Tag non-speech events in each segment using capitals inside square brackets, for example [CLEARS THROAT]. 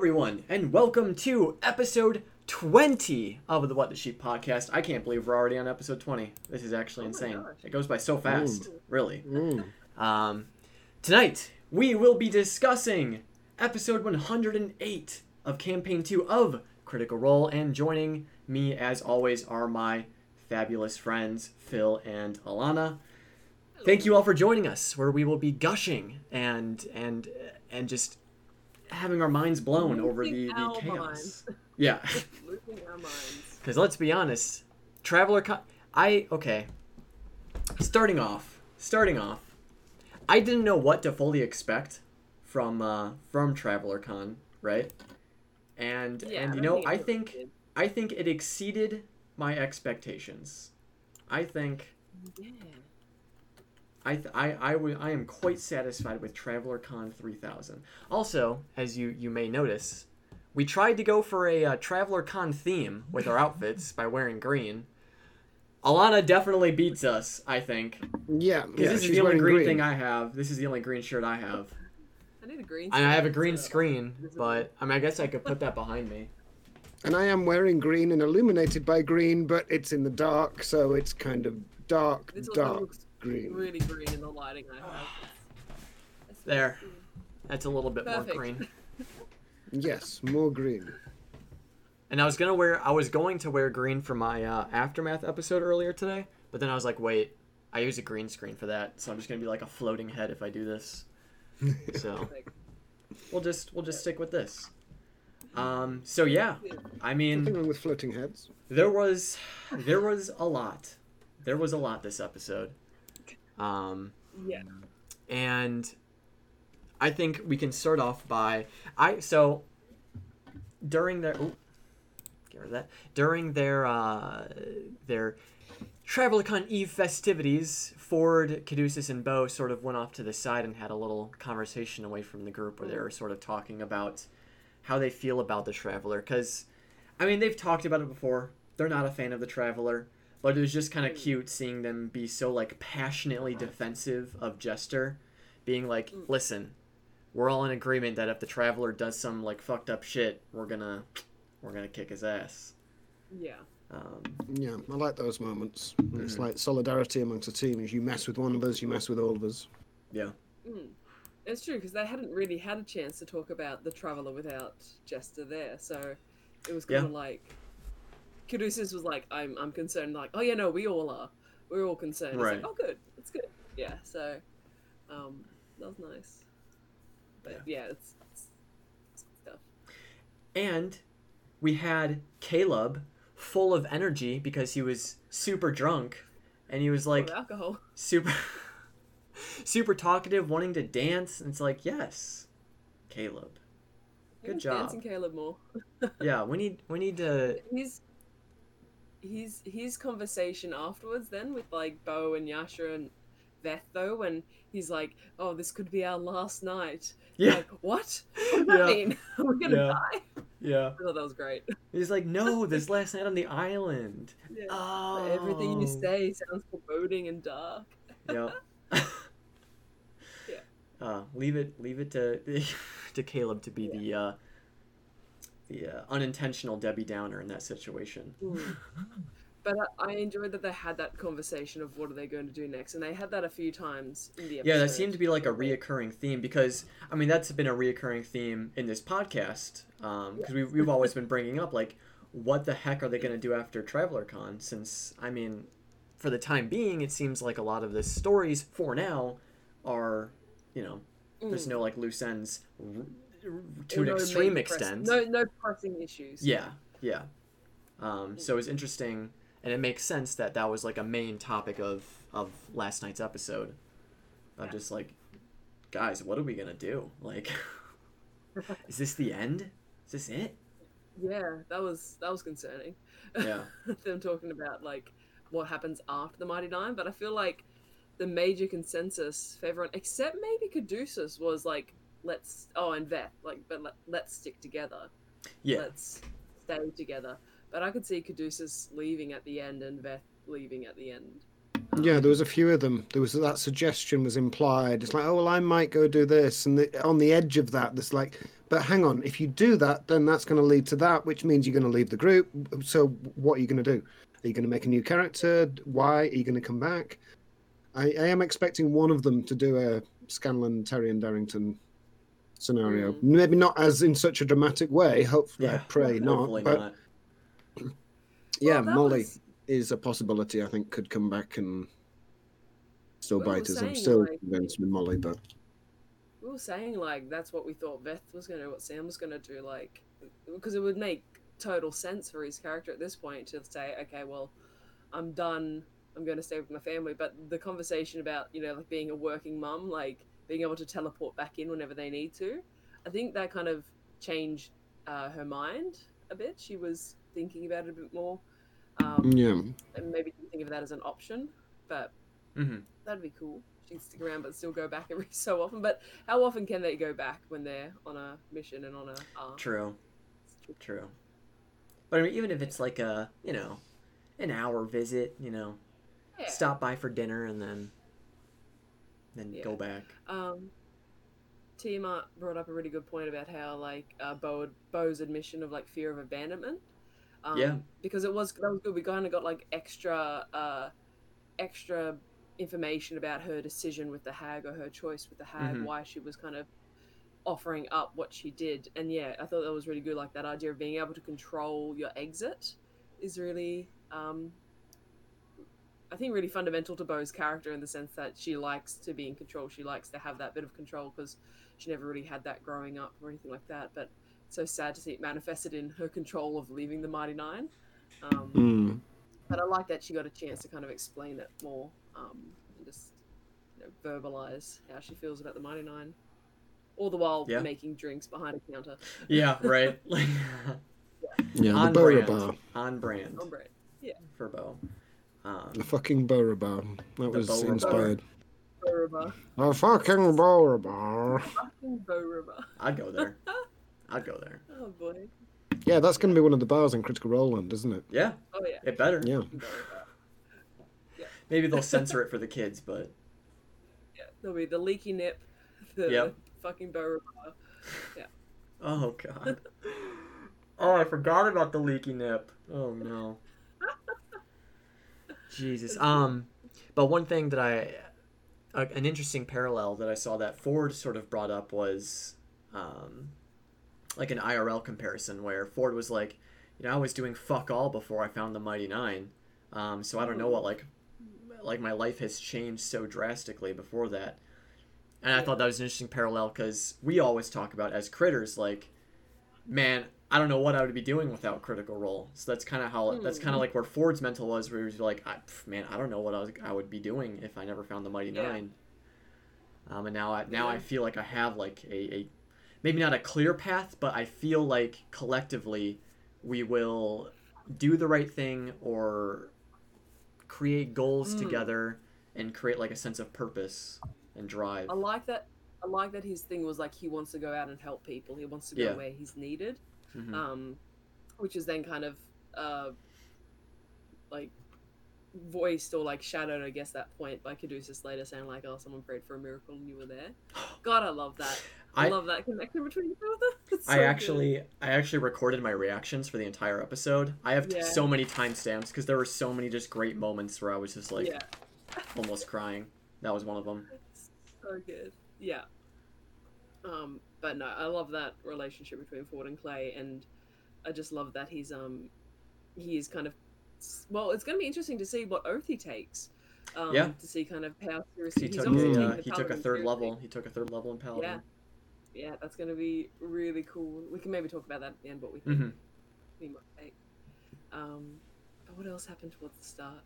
everyone, and welcome to episode 20 of the What the Sheep podcast. I can't believe we're already on episode 20. This is actually Oh insane. It goes by so fast, really. Mm. Um, tonight, we will be discussing episode 108 of Campaign 2 of Critical Role, and joining me, as always, are my fabulous friends, Phil and Alana. Thank you all for joining us, where we will be gushing and and and just having our minds blown over the, the chaos. minds. [LAUGHS] Yeah. [LAUGHS] Losing our minds. Because let's be honest, Traveler Con. I okay. Starting off, starting off, I didn't know what to fully expect from uh, from Traveler Con, right? And Yeah, and you know, I think did. I think it exceeded my expectations. I think Yeah. I th- I I am quite satisfied with Traveler Con 3000. Also, as you you may notice, we tried to go for a uh, Traveler Con theme with our outfits by wearing green. Alana definitely beats us, I think. Yeah, 'Cause yeah, this is she's the only green, green. thing I have. This is the only green shirt I have. I need a green. And I have a green so- screen, but I mean I guess I could put that behind me. And I am wearing green and illuminated by green, but it's in the dark, so it's kind of dark, This dark looks green. really green in the lighting I have. It's- There. it's- That's a little bit more green. [LAUGHS] Yes, more green. And I was gonna wear I was going to wear green for my uh, aftermath episode earlier today, but then I was like, wait, I use a green screen for that, so I'm just gonna be like a floating head if I do this. So [LAUGHS] [LAUGHS] we'll just we'll just stick with this. Um, so yeah, I Nothing mean, wrong with floating heads. there was there was a lot, there was a lot this episode, um, Yeah. and I think we can start off by I so during their ooh, get rid of that during their uh, their TravelerCon Eve festivities, Fjord, Caduceus, and Beau sort of went off to the side and had a little conversation away from the group where they were sort of talking about how they feel about the Traveler. Because, I mean, they've talked about it before. They're not a fan of the Traveler, but it was just kind of cute seeing them be so like passionately defensive of Jester, being like, Mm. "Listen, we're all in agreement that if the Traveler does some like fucked up shit, we're gonna, we're gonna kick his ass." Yeah. Um, Yeah, I like those moments. It's Mhm. like solidarity amongst a team. If you mess with one of us, you mess with all of us. yeah. Mm. It's true because they hadn't really had a chance to talk about the traveler without Jester there, so it was kind Yeah. of like Caduceus was like, "I'm I'm concerned." Like, "Oh yeah, no, we all are. We're all concerned." Right. like, "Oh, good. It's good." Yeah. So, um, that was nice. But yeah, it's, it's, it's good stuff. And we had Caleb full of energy because he was super drunk and he was like alcohol. [LAUGHS] super super talkative, wanting to dance. And it's like, yes, Caleb. Good job. Dancing Caleb more. [LAUGHS] Yeah, we need we need to his his his conversation afterwards then with like Beau and Yasha and Veth though when he's like, "Oh, this could be our last night." Yeah. Like, what? [LAUGHS] What does that Yeah. mean? [LAUGHS] Are we gonna Yeah. die? Yeah. I thought that was great. He's like, no, [LAUGHS] this last night on the island. Yeah. Oh. Everything you say sounds foreboding and dark. Yep. Yeah. Uh, leave it, leave it to to Caleb to be Yeah. the uh, the uh, unintentional Debbie Downer in that situation. But I, I enjoyed that they had that conversation of what are they going to do next, and they had that a few times in the episode. Yeah, that seemed to be like a reoccurring theme because I mean that's been a reoccurring theme in this podcast because we we've always been bringing up like what the heck are they going to do after Traveler Con since I mean for the time being it seems like a lot of the stories for now are you know there's Mm. no like loose ends to Or an no extreme press- extent. No, no pressing issues. Yeah, yeah. Um, so it's interesting, and it makes sense that that was like a main topic of of last night's episode. Of Yeah. just like, guys, what are we gonna do? Like, [LAUGHS] is this the end? Is this it? Yeah, that was that was concerning. Yeah. [LAUGHS] them talking about like what happens after the Mighty Nein, but I feel like the major consensus for everyone, except maybe Caduceus, was like, let's oh and Veth, like, but let, let's stick together. Yeah. Let's stay together. But I could see Caduceus leaving at the end and Veth leaving at the end. Yeah, there was a few of them. There was that suggestion was implied. It's like, oh well, I might go do this, and the, on the edge of that, there's like, but hang on, if you do that, then that's going to lead to that, which means you're going to leave the group. So what are you going to do? Are you going to make a new character? Why are you going to come back? I, I am expecting one of them to do a Scanlan, Taryon Darrington scenario. Mm. Maybe not as in such a dramatic way. Hopefully, I pray hopefully not. But not. [CLEARS THROAT] yeah, Well, Molly was- is a possibility. I think could come back and still Well, bite us. I'm still like- convinced with Molly, but we were saying like that's what we thought Veth was gonna, what Sam was gonna do, like because it would make total sense for his character at this point to say, okay, well, I'm done. I'm going to stay with my family. But the conversation about you know like being a working mum, like being able to teleport back in whenever they need to, I think that kind of changed uh, her mind a bit. She was thinking about it a bit more, um, yeah. and maybe didn't think of that as an option. But hmm That'd be cool. She'd stick around but still go back every [LAUGHS] so often. But how often can they go back when they're on a mission and on a arc? True. True. But I mean, even if it's like a, you know, an hour visit, you know, Yeah. stop by for dinner and then, then Yeah. go back. Um, Tiamat brought up a really good point about how like uh, Beau Beau's admission of like fear of abandonment. Um, Yeah. Because it was that was good. We kind of got like extra, uh, extra information about her decision with the hag or her choice with the hag, Mhm. why she was kind of offering up what she did. And yeah, I thought that was really good. Like that idea of being able to control your exit is really, um, I think, really fundamental to Beau's character in the sense that she likes to be in control. She likes to have that bit of control because she never really had that growing up or anything like that. But it's so sad to see it manifested in her control of leaving the Mighty Nein. Um, Mm. but I like that she got a chance to kind of explain it more um, and just you know, verbalize how she feels about the Mighty Nein. All the while Yeah. making drinks behind a counter. Yeah, [LAUGHS] right. Like, Yeah, on the Bora brand. Bar. On brand On bread. for Beau. Um, The fucking Bora Bar. That was Bora Bar. inspired. Boruba. The fucking Bora Bar. Fucking Boruba. I'd go there. [LAUGHS] I'd go there. Oh boy. Yeah, that's going to be one of the bars in Critical Role Land, isn't it? Yeah, Oh yeah. it better. Yeah. Boruba. Maybe they'll [LAUGHS] censor it for the kids, but Yeah. There'll be the leaky nip, the Yep. fucking Boruba. oh god. [LAUGHS] Oh, I forgot about the leaky nip. Oh no. Jesus. Um, but one thing that I, a, an interesting parallel that I saw that Fjord sort of brought up was, um, like an IRL comparison where Fjord was like, you know, I was doing fuck all before I found the Mighty Nein, um, so I don't know what like, like my life has changed so drastically before that, and I thought that was an interesting parallel because we always talk about as critters like, man, I don't know what I would be doing without Critical Role. So that's kind of how that's kind Hmm. of like where Fjord's mental was, where he was like, I, pff, man, I don't know what I, was, I would be doing if I never found the Mighty Yeah. Nein. Um, and now I now I feel like I have like a, a maybe not a clear path, but I feel like collectively we will do the right thing or create goals Mm. together and create like a sense of purpose and drive. I like that. I like that his thing was like he wants to go out and help people. He wants to go Yeah. where he's needed. Mhm. um, which is then kind of uh, like voiced or like shadowed, I guess, that point by Caduceus later saying like, "Oh, someone prayed for a miracle and you were there." [GASPS] God, I love that. I, I- love that connection between the two of them. So I good. actually I actually recorded my reactions for the entire episode. I have t- Yeah. so many timestamps because there were so many just great moments where I was just like yeah, [LAUGHS] almost crying. That was one of them. so good. Yeah. Um, but no, I love that relationship between Fjord and Clay, and I just love that he's um he is kind of well, it's going to be interesting to see what oath he takes. Um, Yeah. To see kind of how seriously He took a, uh, he took a third level. He took a third level in Paladin. Yeah. Yeah, that's going to be really cool. We can maybe talk about that at the end, what we think Mhm. we might take. Um, but what else happened towards the start?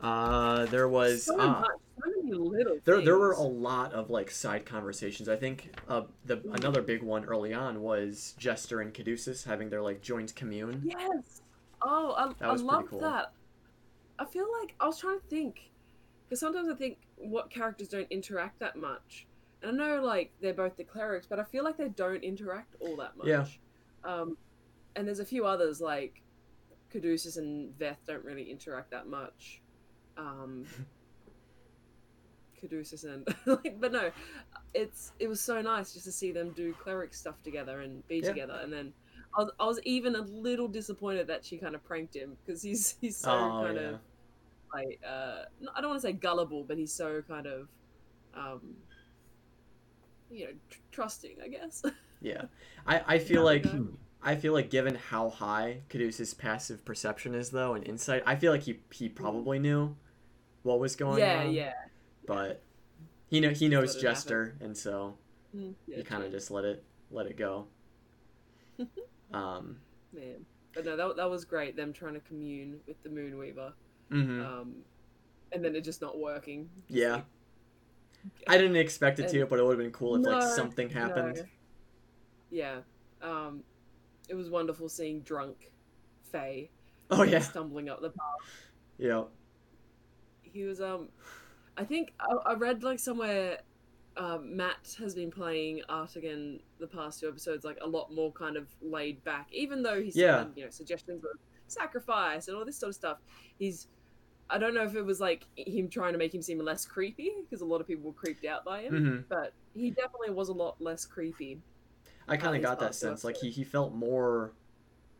Uh, there was so uh, so many little there there were a lot of like side conversations. I think uh the another big one early on was Jester and Caduceus having their like joint commune. Yes. Oh, I, I love cool. that. I feel like I was trying to think because sometimes I think what characters don't interact that much. And I know like they're both the clerics, but I feel like they don't interact all that much. Yeah. Um, and there's a few others like Caduceus and Veth don't really interact that much. Um, Caduceus and [LAUGHS] like, but no, it's it was so nice just to see them do cleric stuff together and be Yeah. together, and then. I was, I was even a little disappointed that she kind of pranked him because he's he's so Oh, kind yeah. of like uh I don't want to say gullible, but he's so kind of um you know tr- trusting, I guess. [LAUGHS] Yeah, I, I feel Yeah, like yeah. I feel like given how high Caduceus' passive perception is though and insight, I feel like he he probably knew what was going yeah, on. yeah. Yeah. But he know he knows Jester, and so Mm, yeah, he kind of just let it let it go. [LAUGHS] um. man. But no, that that was great. Them trying to commune with the Moonweaver, mhm. um, and then it just not working. Just Yeah. like, I didn't expect it to, but it would have been cool if like something happened. no. Yeah, um, it was wonderful seeing drunk Faye Oh yeah, stumbling up the path. yeah. He was um, I think I, I read like somewhere. Um, Matt has been playing Artagan the past two episodes like a lot more kind of laid back, even though he's Yeah. had, you know suggestions of sacrifice and all this sort of stuff. He's I don't know if it was like him trying to make him seem less creepy because a lot of people were creeped out by him, hmm but he definitely was a lot less creepy. I kind of got that sense. Like he he felt more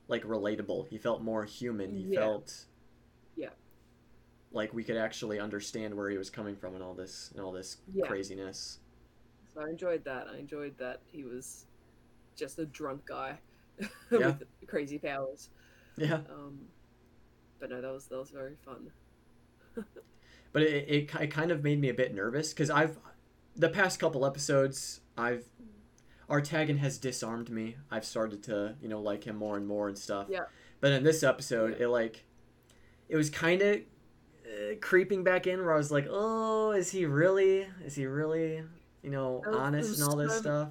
like relatable. He felt more human. He Yeah. felt. Like we could actually understand where he was coming from and all this and all this Yeah. craziness. So I enjoyed that. I enjoyed that he was just a drunk guy [LAUGHS] Yeah. with crazy powers. Yeah. Um, but no, that was that was very fun. [LAUGHS] but it, it, it kind of made me a bit nervous because I've the past couple episodes I've Artagan has disarmed me. I've started to you know like him more and more and stuff. Yeah. But in this episode, it like it was kind of uh, creeping back in where I was like, oh, is he really? Is he really? You know, was- honest and all this so- stuff.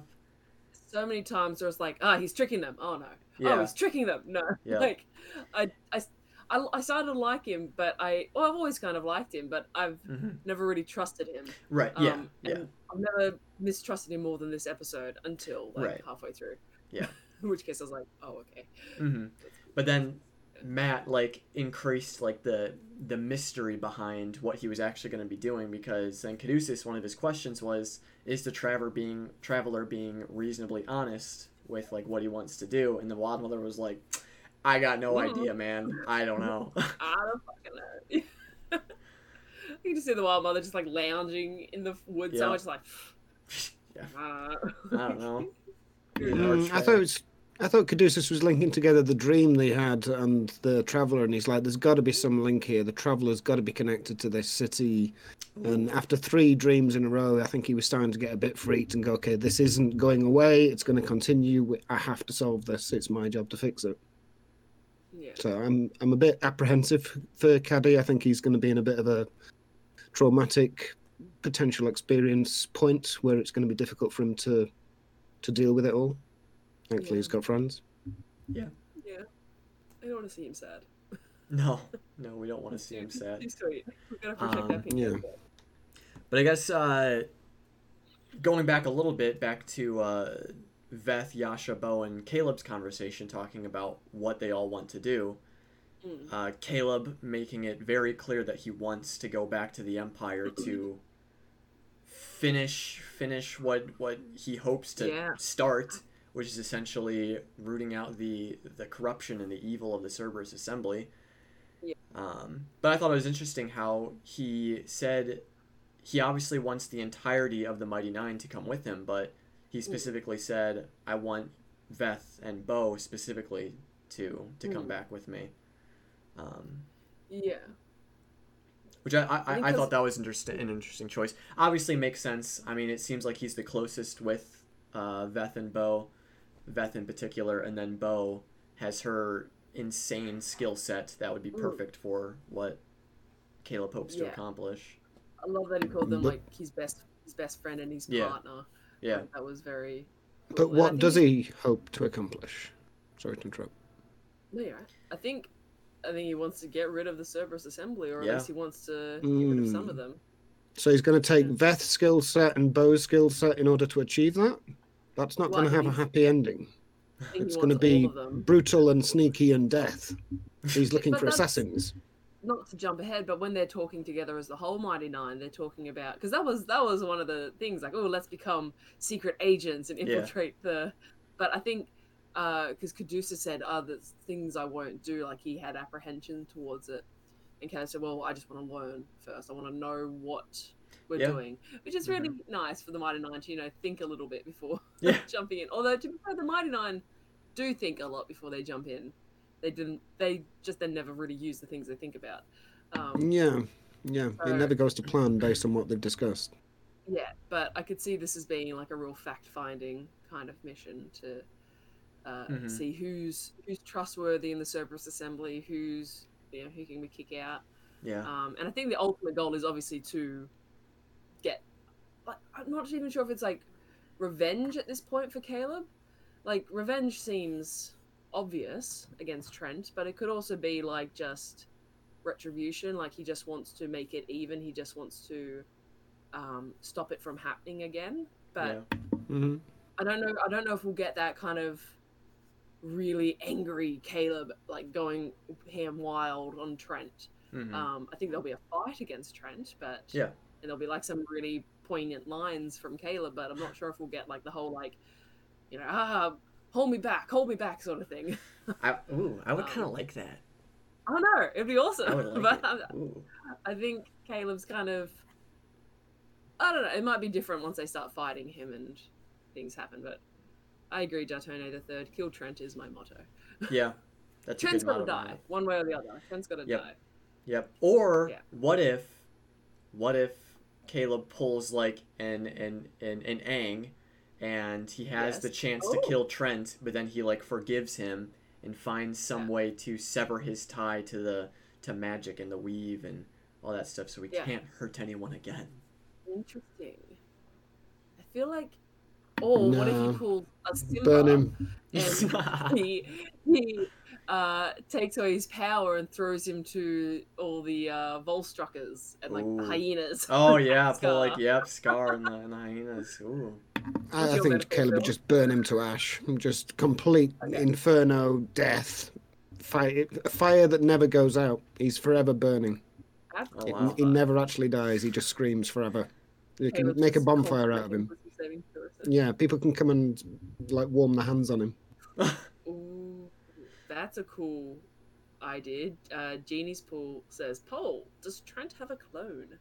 So many times there was like, ah, he's tricking them. Oh no. Yeah. Oh, he's tricking them. No. [LAUGHS] Yeah. Like, I, I, I, I started to like him, but I, well, I've always kind of liked him, but I've hmm never really trusted him. Right. Yeah. Um, yeah. and I've never mistrusted him more than this episode until like Right. halfway through. Yeah. [LAUGHS] In which case I was like, oh okay. hmm But then Matt like increased like the the mystery behind what he was actually going to be doing because then Caduceus one of his questions was is the traveler being traveler being reasonably honest with like what he wants to do and the wild mother was like I got no Mhm. idea man I don't know [LAUGHS] I don't fucking know. [LAUGHS] you can just see the wild mother just like lounging in the woods Yeah. so much like. [LAUGHS] Yeah. Uh, I don't know Who Yeah, knows? Mm, I thought it was. I thought Caduceus was linking together the dream they had and the traveler, and he's like, "There's got to be some link here. The traveler's got to be connected to this city." And after three dreams in a row, I think he was starting to get a bit freaked and go, "Okay, this isn't going away. It's going to continue. I have to solve this. It's my job to fix it." Yeah. So I'm I'm a bit apprehensive for Caddy. I think he's going to be in a bit of a traumatic potential experience point where it's going to be difficult for him to to deal with it all. Thankfully, he's Yeah. got friends. Yeah. Yeah. I don't want to see him sad. no [LAUGHS] no we don't want to see him sad He's sweet. We're gonna protect Um, that pink yeah. elephant. But I guess uh, going back a little bit, back to uh, Veth, Yasha, Beau, and Caleb's conversation, talking about what they all want to do. Mm. Uh, Caleb making it very clear that he wants to go back to the Empire to finish finish what what he hopes to Yeah. start, which is essentially rooting out the the corruption and the evil of the Cerberus Assembly. Yeah. Um, but I thought it was interesting how he said he obviously wants the entirety of the Mighty Nein to come with him, but he specifically said, "I want Veth and Beau specifically to to come Mm. back with me." Um, Yeah. which I, I, I, I thought that was interesting, an interesting choice. Obviously, makes sense. I mean, it seems like he's the closest with uh, Veth and Beau, Veth in particular, and then Beau has her insane skill set that would be perfect for what Caleb hopes to accomplish. I love that he called them like his best his best friend and his Yeah. partner. Yeah, Like, that was very. But cool. And I what does he hope to accomplish? Sorry to interrupt. No, you're. I think. I think he wants to get rid of the Cerberus Assembly, or at Yeah. least he wants to get rid of some Mm. of them. So he's going to take Yeah. Veth's skill set and Beau's skill set in order to achieve that. That's not Well, going to have a happy ending. It's going to be brutal and sneaky and death. He's [LAUGHS] looking for assassins. not to jump ahead, but when they're talking together as the whole Mighty Nein, they're talking about because that was that was one of the things like, oh, let's become secret agents and Yeah. infiltrate the. But I think uh, because Caduceus said, ah, "Oh, there's things I won't do," like he had apprehension towards it, and Kenneth said, "Well, I just want to learn first. I want to know what we're Yeah. doing," which is really nice for the Mighty Nein to you know think a little bit before [LAUGHS] Yeah. jumping in. Although to be fair, the Mighty Nein do think a lot before they jump in. They didn't. They just then never really use the things they think about. Um, Yeah, yeah. So- It never goes to plan based on what they've discussed. yeah, but I could see this as being like a real fact-finding kind of mission to uh, Mhm. see who's who's trustworthy in the Cerberus Assembly, who's you know who can we kick out. Yeah. Um, and I think the ultimate goal is obviously to get. Like, I'm not even sure if it's like revenge at this point for Caleb. Like revenge seems obvious against Trent, but it could also be like just retribution. Like he just wants to make it even. He just wants to um, stop it from happening again. But yeah. hmm I don't know. I don't know if we'll get that kind of really angry Caleb like going ham wild on Trent. Mhm. Um, I think there'll be a fight against Trent, but Yeah. And there'll be like some really poignant lines from Caleb, but I'm not sure if we'll get like the whole like, you know, ah, hold me back, hold me back sort of thing. I, ooh, I would [LAUGHS] um, kind of like that. I don't know, it'd be awesome. Like [LAUGHS] but. I, I think Caleb's kind of, I don't know, it might be different once they start fighting him and things happen, but I agree, Datone the third, kill Trent is my motto. [LAUGHS] Yeah. That's Trent's got to die, one way or the other. Trent's got to Yep. die. Yep. Or Yeah. what if, what if Caleb pulls like an an an an Aang, and he has the Yes. chance to Oh. kill Trent, but then he like forgives him and finds some Yeah. way to sever his tie to the to magic and the weave and all that stuff, so he Yeah. can't hurt anyone again. Interesting. I feel like, oh, what if No. he pulls a Simba Burn him. and [LAUGHS] he he uh, takes away his power and throws him to all the uh, Volstruckers and like the Ooh. hyenas. oh yeah, [LAUGHS] pull Scar. like yep, Scar and the, and the hyenas. Ooh. I, I think benefit, Caleb would just burn him to ash. Just complete Okay. inferno, death, fire, fire that never goes out. He's forever burning. Oh, He- wow. He never actually dies. He just screams forever. You can Caleb's make a bonfire out of him. constantly saving Clarissa. Yeah, people can come and like warm their hands on him. [LAUGHS] Ooh, that's a cool idea. Uh, Genie's pool says, "Paul, does Trent have a clone?"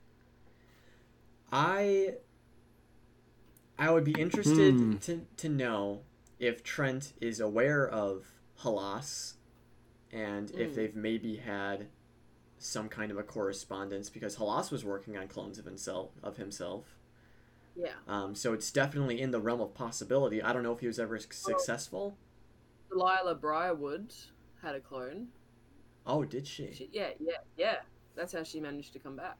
I I would be interested Hmm. to, to know if Trent is aware of Halas and if Mm. they've maybe had some kind of a correspondence because Halas was working on clones of himself of himself. Yeah, Um, so it's definitely in the realm of possibility. I don't know if he was ever successful. Delilah Briarwood had a clone. Oh, did she? She, yeah, yeah, yeah. That's how she managed to come back.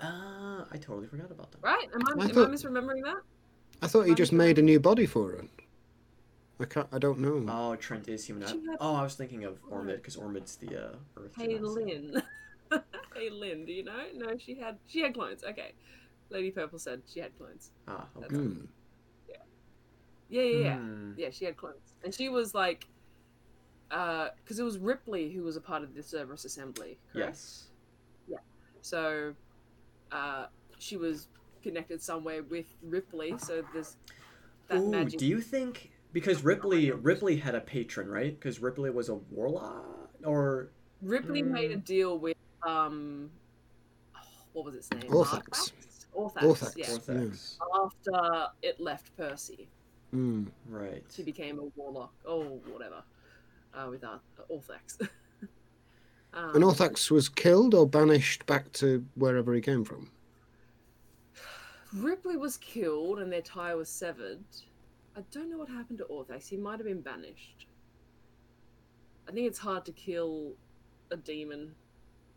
Uh, I totally forgot about that. Right? Am I, I am I misremembering that? I thought he I'm just sure. made a new body for her. I can't. I don't know. Oh, Trent is human. She had- Oh, I was thinking of Ormid because Ormid's the uh, Earth. Hey genocide. Lynn. [LAUGHS] hey Lynn, do you know? No, she had she had clones. Okay. Lady Purple said she had clones. Ah, okay. Hmm. Yeah, yeah, yeah. Hmm. Yeah, she had clones. And she was like uh because it was Ripley who was a part of the Cerberus assembly, correct? Yes. Yeah. So uh she was connected somewhere with Ripley, so there's that Ooh, magic do you think because Ripley Ripley had a patron, right? Because Ripley was a warlock, or Ripley made a Mm. deal with um what was its name? Orthax. Orthax. Orthax. Yeah. Orthax. After it left Percy. Hmm. Right. she became a warlock or whatever uh, with Ar- Orthax. [LAUGHS] um, And Orthax was killed or banished back to wherever he came from. Ripley was killed and their tie was severed. I don't know what happened to Orthax. He might have been banished. I think it's hard to kill a demon.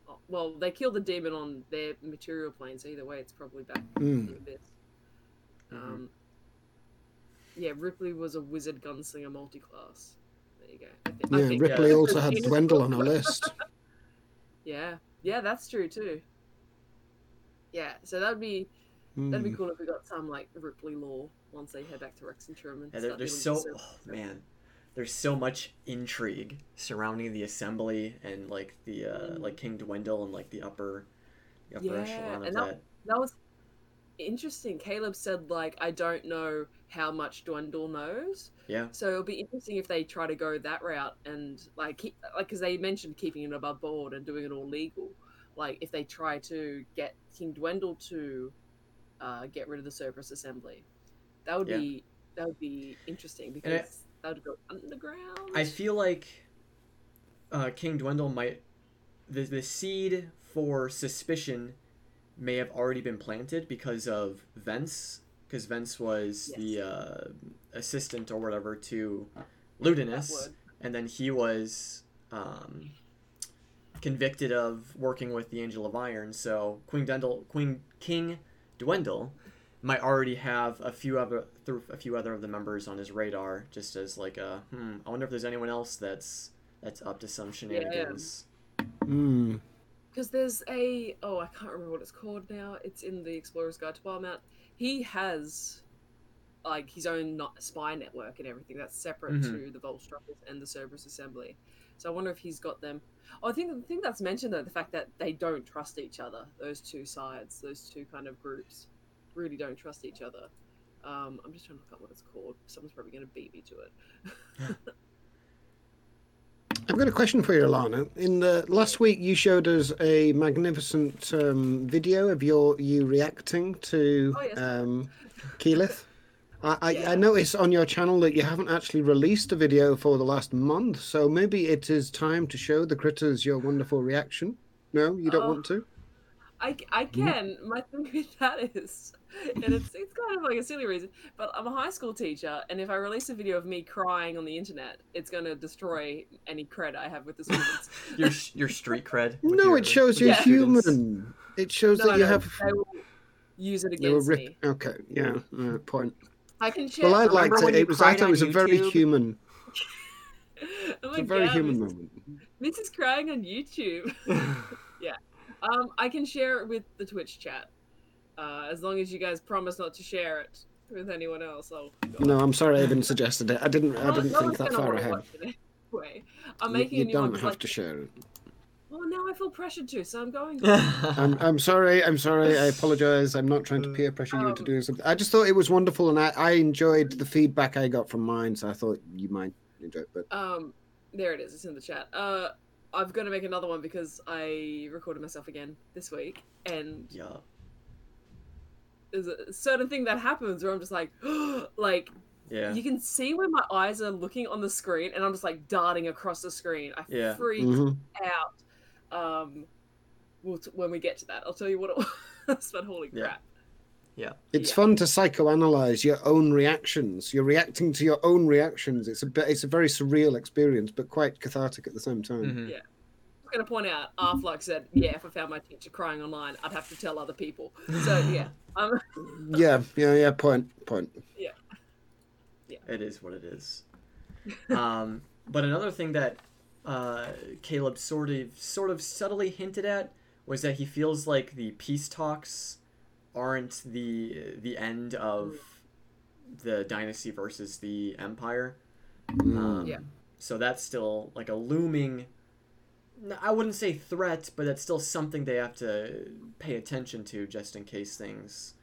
Oh, Well, they killed the demon on their material plane, so either way, it's probably back Hmm. in the abyss. Um, yeah, Ripley was a wizard gunslinger multi-class. There you go. I think, I Yeah, think Ripley yeah. also had Venus Dwendal on her list. [LAUGHS] Yeah, yeah, that's true too. Yeah, so that'd be that'd be Hmm. cool if we got some like Ripley lore once they head back to Rexxentrum. Yeah, there, there's so oh, man, there's so much intrigue surrounding the assembly and like the uh, like King Dwendal and like the upper the upper Yeah, echelon of and that. that- that was interesting. Caleb said like I don't know how much Dwendal knows, Yeah. so it'll be interesting if they try to go that route and like keep, like because they mentioned keeping it above board and doing it all legal. Like if they try to get King Dwendal to uh, get rid of the Cerberus Assembly, that would Yeah. be that would be interesting I- because that would go underground. I feel like uh, King Dwendal might the the seed for suspicion may have already been planted because of Vence, because Vence was the uh, assistant or whatever to Ludinus, and then he was um, convicted of working with the Angel of Iron. So Queen Dendel, Queen King Dwendal might already have a few other th- a few other of the members on his radar, just as like a hmm. I wonder if there's anyone else that's that's up to some shenanigans. Hmm. Because there's a oh I can't remember what it's called now. It's in the Explorer's Guide to Wildemount. He has like his own not spy network and everything that's separate Mhm. to the Volstruckers and the Cerberus Assembly. So I wonder if he's got them. Oh, I think the thing that's mentioned though the fact that they don't trust each other. Those two sides, those two kind of groups, really don't trust each other. Um, I'm just trying to look up what it's called. Someone's probably going to beat me to it. [LAUGHS] [LAUGHS] I've got a question for you, Alana. In the last week, you showed us a magnificent um, video of your you reacting to Oh, yes. um, Keyleth. I, I, Yeah. I noticed on your channel that you haven't actually released a video for the last month, so maybe it is time to show the critters your wonderful reaction. No, you don't Oh. want to. I, I can. My thing with that is, and it's it's kind of like a silly reason, but I'm a high school teacher, and if I release a video of me crying on the internet, it's going to destroy any cred I have with the students. [LAUGHS] Your your street cred. No, your- it shows you're your students. human. It shows No, that you no, have. they will use it You against rip- me. Okay, yeah, uh, point. I can share. Well, I Remember liked it. It was. I thought it was a very human. [LAUGHS] oh It's a very God, human Miss- moment. This is crying on YouTube. [LAUGHS] Um, I can share it with the Twitch chat, uh, as long as you guys promise not to share it with anyone else. I'll No, I'm sorry I even suggested it. I didn't. I didn't no think that far ahead. Anyway, I'm You, making you a new don't one. have like, to share it. Well, now I feel pressured to, so I'm going. to. [LAUGHS] I'm, I'm sorry. I'm sorry. I apologize. I'm not trying to peer pressure you into Um, doing something. I just thought it was wonderful, and I, I enjoyed the feedback I got from mine. So I thought you might enjoy it. But Um, there it is. It's in the chat. Uh, I've got to make another one because I recorded myself again this week, and yeah. there's a certain thing that happens where I'm just like, [GASPS] like Yeah. you can see where my eyes are looking on the screen, and I'm just like darting across the screen. I Yeah. freak Mhm. out. Um, we'll t- when we get to that, I'll tell you what it [LAUGHS] was. but holy Yeah. it's Yeah. fun to psychoanalyze your own reactions. You're reacting to your own reactions. It's a bit. It's a very surreal experience, but quite cathartic at the same time. Mhm. I'm gonna point out, Arflux said, "Yeah, if I found my teacher crying online, I'd have to tell other people." So [LAUGHS] yeah, um, Yeah, yeah, yeah. Point, Yeah. Yeah. It is what it is. um, [LAUGHS] but another thing that uh, Caleb sort of sort of subtly hinted at was that he feels like the peace talks aren't the the end of the dynasty versus the empire. Mm. Um, Yeah. So that's still like a looming. I wouldn't say threat, but it's still something they have to pay attention to just in case things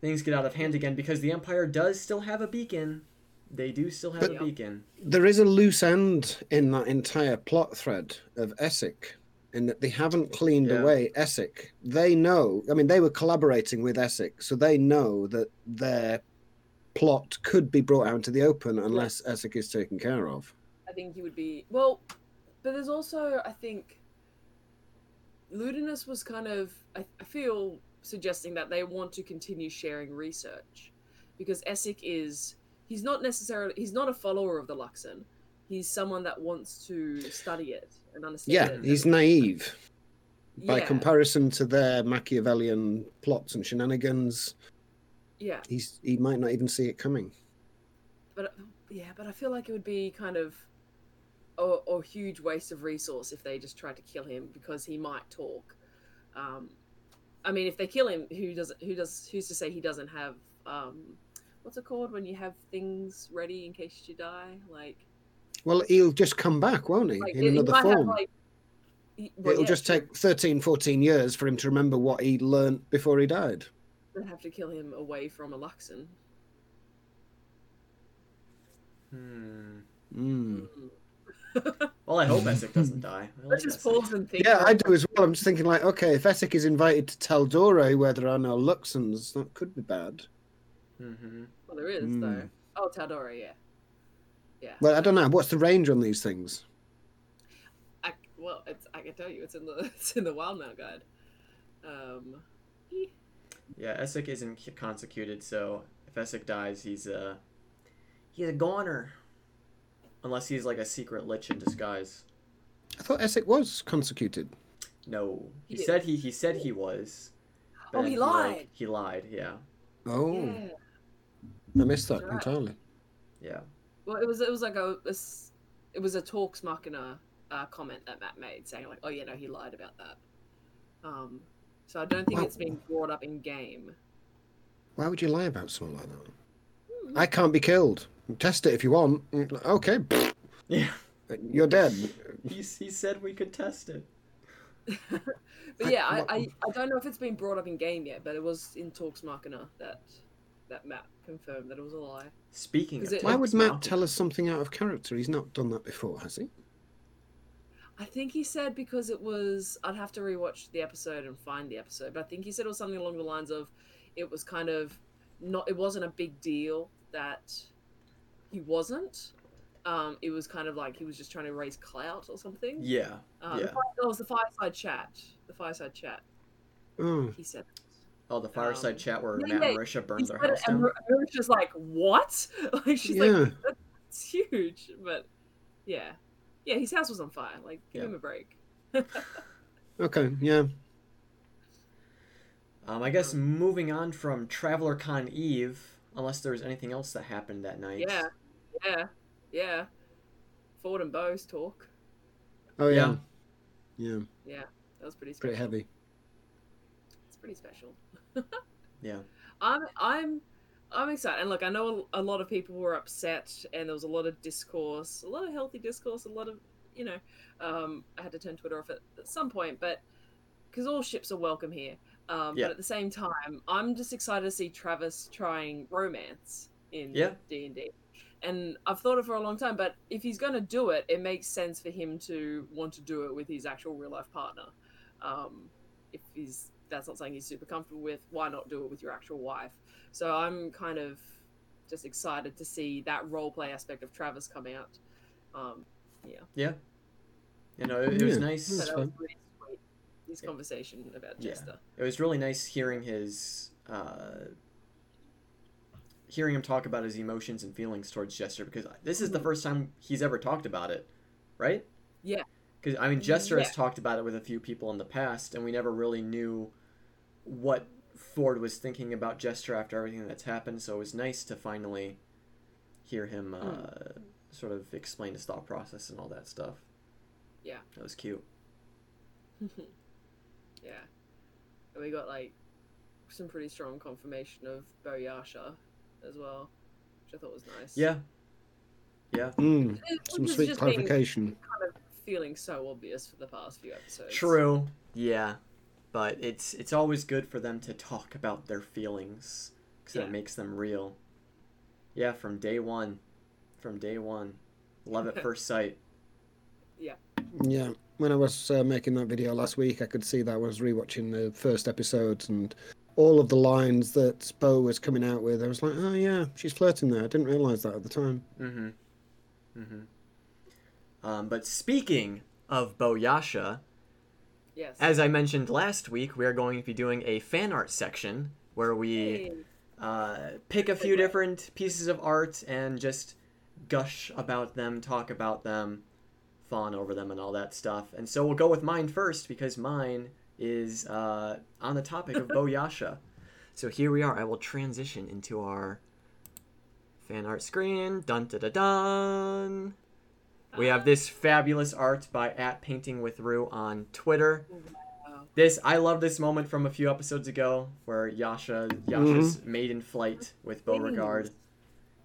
things get out of hand again. Because the Empire does still have a beacon. They do still have But- a beacon. There is a loose end in that entire plot thread of Essek, in that they haven't cleaned Yeah. away Essek. They know, I mean, they were collaborating with Essek, so they know that their plot could be brought out into the open unless Essek is taken care of. I think he would be well, but there's also I think Ludinus was kind of I, I feel suggesting that they want to continue sharing research because Essek is he's not necessarily he's not a follower of the Luxon. He's someone that wants to study it and understand Yeah, it. Yeah, he's naive by yeah, comparison to their Machiavellian plots and shenanigans. yeah, He's he might not even see it coming. but yeah, but I feel like it would be kind of a, a huge waste of resource if they just tried to kill him because he might talk. Um, I mean, if they kill him, who does who does who's to say he doesn't have um, what's it called when you have things ready in case you die? Like, Well, he'll just come back, won't he? like In it- it another might have, form. like, well, It'll yeah, just sure, take 13, 14 years for him to remember what he learnt before he died. They'd have to kill him away from a Luxon. Hmm. Mm. Well, I hope [LAUGHS] Essek doesn't die. I like Let's just Essek. pause and think. Yeah, I do as well. I'm just thinking, like, okay, if Essek is invited to tell Dore where there are no Luxons, that could be bad. Mm-hmm. Well, there is Mm. though. Oh, Tal'Dorei, yeah, yeah. Well, I don't know. What's the range on these things? I, well, it's, I can tell you, it's in the [LAUGHS] it's in the Wildemount Guide. Um, Yeah, Essek isn't c- consecuted, so if Essek dies, he's a he's a goner. Unless he's like a secret lich in disguise. I thought Essek was consecuted. No, he Yeah. said he he said he was. Oh, then he like, lied. he lied. Yeah, Oh, yeah. I missed that Right. entirely. yeah. Well, it was it was like a, it was a talks machina uh, comment that Matt made saying like, oh yeah, no, he lied about that. Um, so I don't think Wow. it's being brought up in game. Why would you lie about something like that? Hmm. I can't be killed. Test it if you want. Okay, Yeah, [LAUGHS] you're dead. he he said we could test it. [LAUGHS] but I- yeah, I, I, I don't know if it's been brought up in game yet, but it was in talks machina that that Matt confirmed that it was a lie. Speaking of, it- Why would Matt tell us something out of character? He's not done that before, has he? I think he said because it was. I'd have to rewatch the episode and find the episode, but I think he said it was something along the lines of, it was kind of not. It wasn't a big deal that he wasn't. Um, it was kind of like he was just trying to raise clout or something. Yeah, Uh, yeah. the It was the fireside chat. The fireside chat. Oh, He said. Oh, the fireside Um, chat where yeah, Matt yeah, and Marisha He burned their house it, and down. Mar- Marisha's like, "What?" [LAUGHS] Like she's yeah. like, "That's huge," but yeah, yeah. His house was on fire. Like, give Yeah. him a break. [LAUGHS] Okay, yeah. Um, I guess moving on from Traveler Con Eve, unless there was anything else that happened that night. Yeah, yeah, yeah. Fjord and Beau's talk. Oh, yeah. Yeah. Yeah, That was pretty special. pretty heavy. It's pretty special. Yeah. I'm I'm I'm excited. And look, I know a, a lot of people were upset, and there was a lot of discourse, a lot of healthy discourse, a lot of you know. Um, I had to turn Twitter off at, at some point, but because all ships are welcome here. Um, Yeah. But at the same time, I'm just excited to see Travis trying romance in D and D. And I've thought it for a long time, but if he's going to do it, it makes sense for him to want to do it with his actual real life partner. Um, if he's that's not something he's super comfortable with, why not do it with your actual wife? So I'm kind of just excited to see that role play aspect of Travis come out. Um, yeah, Yeah. You know, it, it was Yeah. nice. so That's that was fine. really sweet. His Yeah. conversation about Yeah. Jester. It was really nice hearing his, uh, hearing him talk about his emotions and feelings towards Jester because this is the Mhm. first time he's ever talked about it, right? Yeah. Because I mean, Jester Yeah. has talked about it with a few people in the past, and we never really knew what Fjord was thinking about Jester after everything that's happened. So it was nice to finally hear him uh, sort of explain his thought process and all that stuff. Yeah. That was cute. [LAUGHS] yeah, and we got like some pretty strong confirmation of Beauyasha as well, which I thought was nice. Yeah. Yeah. Mm, some sweet clarification. kind of feeling so obvious for the past few episodes. True. Yeah, but it's it's always good for them to talk about their feelings because Yeah. that makes them real. Yeah, from day one, from day one, love at [LAUGHS] first sight. Yeah, Yeah. when I was uh, making that video last week, I could see that I was rewatching the first episodes and all of the lines that Beau was coming out with. I was like, oh yeah, she's flirting there. I didn't realize that at the time. Mm-hmm. Mm-hmm. Um, but speaking of Beauyasha, Yes. as I mentioned last week, we are going to be doing a fan art section where we uh, pick a few different pieces of art and just gush about them, talk about them, fawn over them, and all that stuff. And so we'll go with mine first because mine is uh, on the topic of [LAUGHS] Beauyasha. So here we are. I will transition into our fan art screen. Dun da da dun. We have this fabulous art by at Painting with Rue on Twitter. This I love this moment from a few episodes ago where Yasha Yasha's Mm-hmm. maiden flight with Beauregard.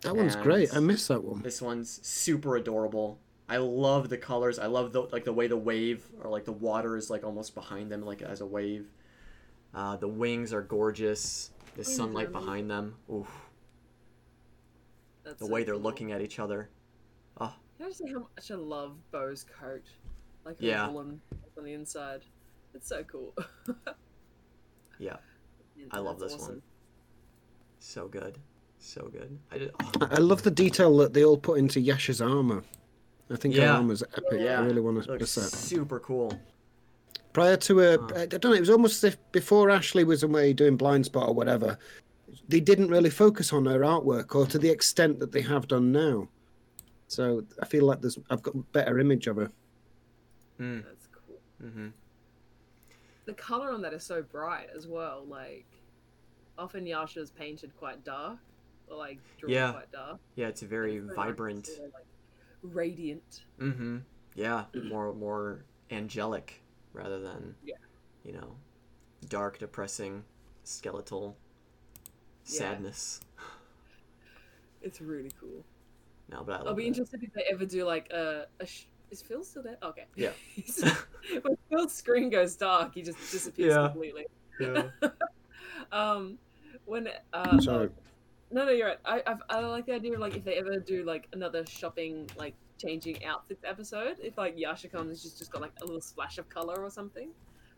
That one's And- great. I miss that one. This one's super adorable. I love the colors. I love the like the way the wave or like the water is like almost behind them like as a wave. Uh, the wings are gorgeous. The sunlight behind them. Oof. That's The so way they're cool. looking at each other. Can I just say how much I love Beau's coat? Like her Yeah. woolen on the inside. It's so cool. [LAUGHS] Yeah. Yeah, I love that's this one. So good. So good. I just, oh, I I love the detail that they all put into Yasha's armor. I think Yeah. her armor's epic. Yeah. I really want to looks set. super cool. Prior to a, Huh. I don't know, it was almost as if before Ashley was away doing Blindspot or whatever, they didn't really focus on her artwork or to the extent that they have done now. So I feel like there's I've got a better image of her. Mm, That's cool. hmm The color on that is so bright as well. Like, often Yasha's painted quite dark, or like drawn Yeah. quite dark. Yeah, it's very It's so vibrant. see her, like, radiant. Mm-hmm. Yeah, [CLEARS THROAT] more more angelic rather than Yeah. you know, dark, depressing, skeletal Yeah. sadness. It's really cool. No, but I I'll be that. interested if they ever do like a. a sh- is Phil still there? Okay. Yeah. [LAUGHS] [LAUGHS] when Phil's screen goes dark, he just disappears Yeah. completely. Yeah. [LAUGHS] Um, when uh, Sorry. no, no, you're right. I, I've, I like the idea of like if they ever do like another shopping like changing outfits episode, if like Yasha comes, and she's just got like a little splash of color or something.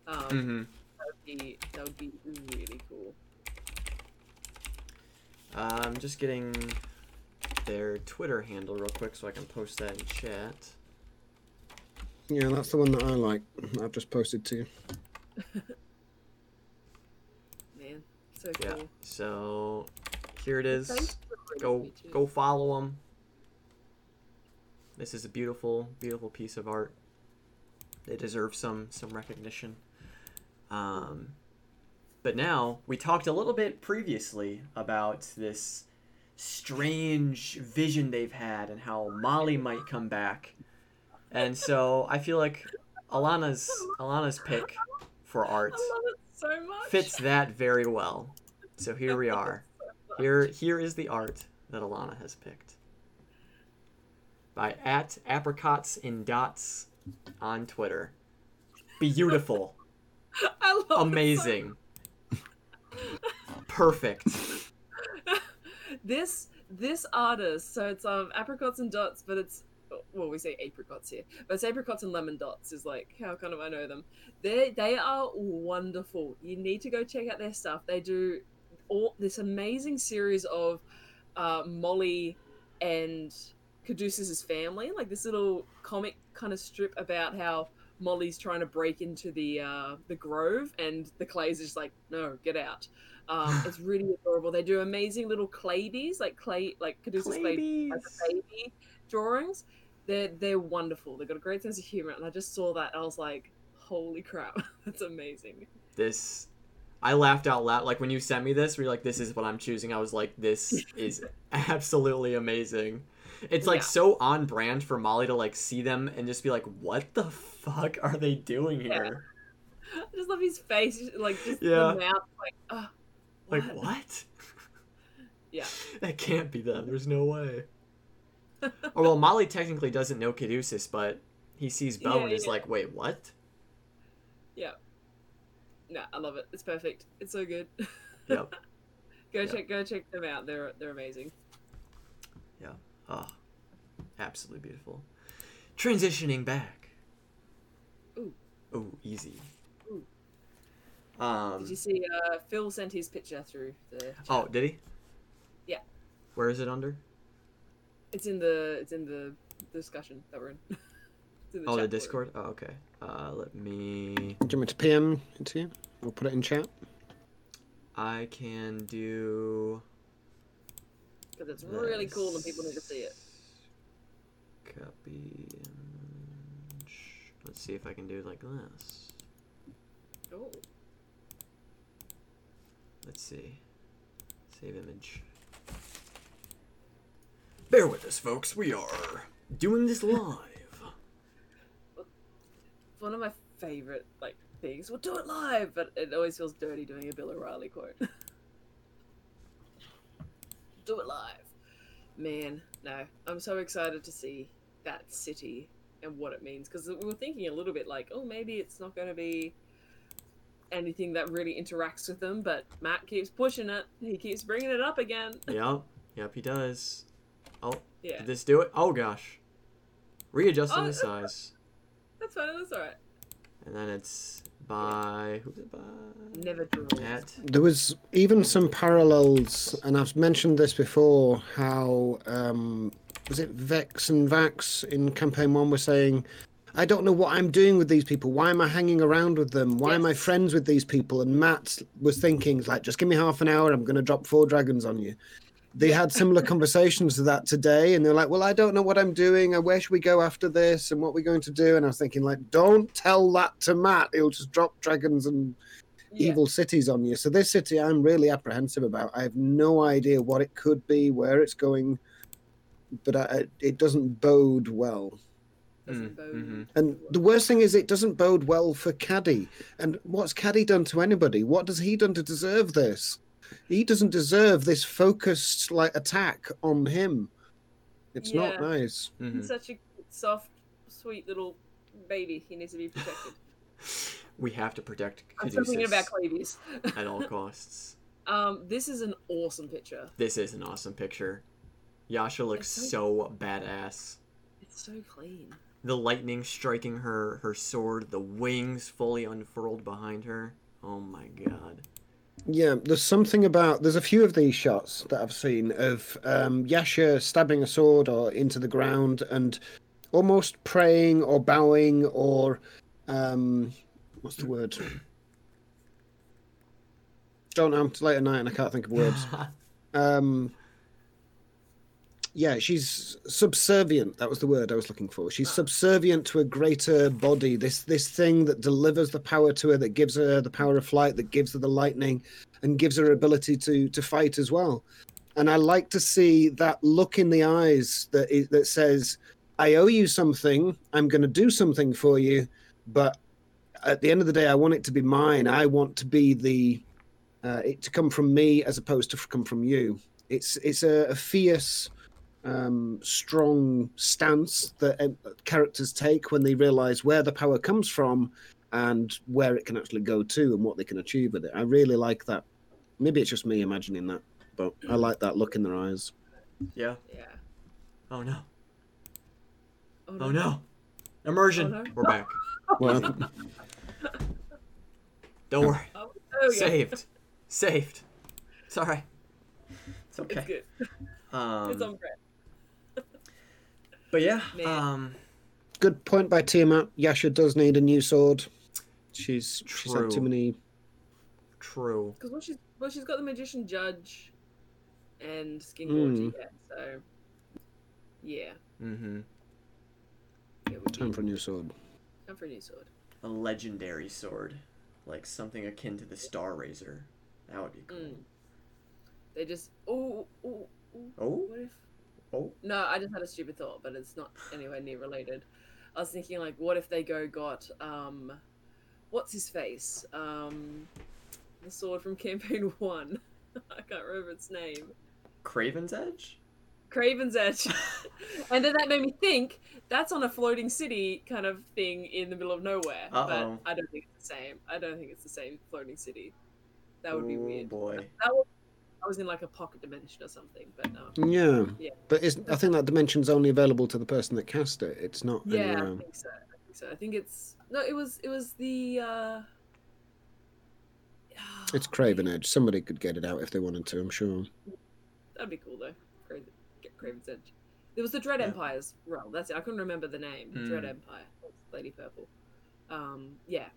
Um, mm-hmm. that would be that would be really cool. I'm just getting their Twitter handle real quick so I can post that in chat. Yeah, that's the one that I like. I've just posted to you. [LAUGHS] Man, so cool. Yeah. So here it is. Thanks for bringing Go go follow them. This is a beautiful, beautiful piece of art. They deserve some some recognition. Um, but now we talked a little bit previously about this strange vision they've had and how Molly might come back. And so I feel like Alana's Alana's pick for art I love it so fits that very well. So here we are. Here here is the art that Alana has picked. By at apricots in dots on Twitter. Beautiful. [LAUGHS] I love it so Amazing. Perfect. This this artist so it's um apricots and dots but it's well we say apricots here but it's apricots and lemon dots is like how kind of i know them. They they are wonderful. You need to go check out their stuff. They do all this amazing series of uh, molly and caduceus's family like this little comic kind of strip about how molly's trying to break into the uh, the grove and the clay's is just like no get out um, [SIGHS] it's really adorable. They do amazing little claybies, like clay, like Caduceus clay baby drawings. They're they're wonderful. They've got a great sense of humor, and I just saw that. I was like, "Holy crap, [LAUGHS] that's amazing!" This I laughed out loud. Like when you sent me this, were like, "This is what I'm choosing." I was like, "This is [LAUGHS] absolutely amazing." It's like Yeah. so on brand for Molly to like see them and just be like, "What the fuck are they doing Yeah. here?" [LAUGHS] I just love his face, like just Yeah. the mouth, like, oh, Like [LAUGHS] what? Yeah. that can't be them. There's no way. [LAUGHS] or well, Molly technically doesn't know Caduceus, but he sees Beau Yeah, and is yeah. like, "Wait, what?" Yeah. No, I love it. It's perfect. It's so good. Yep. [LAUGHS] go Yep. check, go check them out. They're they're amazing. Yeah. Oh, absolutely beautiful. Transitioning back. Ooh. Ooh, easy. Ooh. Um. Did you see? Uh, Phil sent his picture through the. Chat. Oh, did he? Yeah. Where is it under? It's in the it's in the discussion that we're in. [LAUGHS] It's in Oh, the chat board. Discord. Oh, okay. Uh, let me. Do you want me to PM it to you? We'll put it in chat. I can do. because it's really cool and people need to see it. Copy. image. Let's see if I can do like this. Oh, Let's see. Save image. Bear with us, folks. We are doing this [LAUGHS] live. one of my favorite like things. We'll do it live, but it always feels dirty doing a Bill O'Reilly quote. [LAUGHS] do it live, man. No, I'm so excited to see that city and what it means because we were thinking a little bit like, oh, maybe it's not going to be anything that really interacts with them, but Matt keeps pushing it. He keeps bringing it up again. [LAUGHS] Yep. Yep, he does. Oh, Yeah, did this do it? Oh gosh. Readjusting Oh, the that's [LAUGHS] size. that's fine. That's all right. And then it's by who's it by? Never draw. At There was even some parallels, and I've mentioned this before. How um, was it? Vex and Vax in campaign one were saying, "I don't know what I'm doing with these people. Why am I hanging around with them? Why am I friends with these people?" And Matt was thinking, "Like, just give me half an hour. I'm going to drop four dragons on you." They had similar conversations to that today, and they're like, "Well, I don't know what I'm doing. I where should we go after this, and what we're going to do?" And I was thinking, like, "Don't tell that to Matt. He'll just drop dragons and." Yeah. evil cities on you. So this city, I'm really apprehensive about. I have no idea what it could be, where it's going, but I- it doesn't bode well. Doesn't Mm, bode mhm. And the worst thing is, it doesn't bode well for Caddy. And what's Caddy done to anybody? What has he done to deserve this? He doesn't deserve this focused like attack on him. It's Yeah. not nice. Mhm. He's such a soft, sweet little baby. He needs to be protected. [LAUGHS] We have to protect I'm still thinking about Caduceus [LAUGHS] at all costs. Um, this is an awesome picture. This is an awesome picture. Yasha looks It's so badass. It's so clean. The lightning striking her her sword, the wings fully unfurled behind her. Oh my god. Yeah, there's something about there's a few of these shots that I've seen of um, Yasha stabbing a sword or into the ground and almost praying or bowing or um, what's the word? Don't know. It's late at night and I can't think of words. [LAUGHS] Um, yeah, she's subservient. That was the word I was looking for. She's subservient to a greater body. This this thing that delivers the power to her, that gives her the power of flight, that gives her the lightning, and gives her ability to to fight as well. And I like to see that look in the eyes that is, that says, "I owe you something. I'm going to do something for you, but at the end of the day, I want it to be mine. I want to be the uh, it to come from me as opposed to come from you. It's it's a, a fierce, um, strong stance that uh, characters take when they realize where the power comes from and where it can actually go to and what they can achieve with it. I really like that. Maybe it's just me imagining that, but I like that look in their eyes. yeah. Yeah. Oh no. Oh Oh no. Immersion. Oh, no. We're back. [LAUGHS] [LAUGHS] Well, Don't worry. Oh, there we. Saved. Saved. It's alright. It's It's okay. good. Um, it's on brand. But yeah, Man. um, good point by Tiamat. Yasha does need a new sword. She's she's had too many. true. Because well, she's well, she's got the magician judge, and skin Mm. gorge. Yeah. So. Yeah. Mm-hmm. It would Time be for a new sword. time for a new sword. A legendary sword, like something akin to the Star Razor. That would be cool. Mm. They just oh oh oh. Oh, What if? Oh. No, I just had a stupid thought, but it's not anywhere near related. I was thinking like, what if they go got um, what's his face? Um, the sword from campaign [LAUGHS] one. I can't remember its name. Craven's Edge. Craven's Edge. [LAUGHS] [LAUGHS] and then that made me think that's on a floating city kind of thing in the middle of nowhere. Uh-oh. But I don't think it's the same. I don't think it's the same floating city. That would be oh weird. boy. That was, I was in like a pocket dimension or something, but no. Yeah. Yeah. But is I think that dimension's only available to the person that cast it. It's not Yeah, anywhere I think so. I think so. I think it's no. It was. It was the. uh It's Craven Edge. Somebody could get it out if they wanted to, I'm sure. That'd be cool though. Craven, get Craven's Edge. There was the Dread Yeah. Empire's realm. That's it. I couldn't remember the name. The Dread Mm. Empire. Lady Purple. Um. Yeah.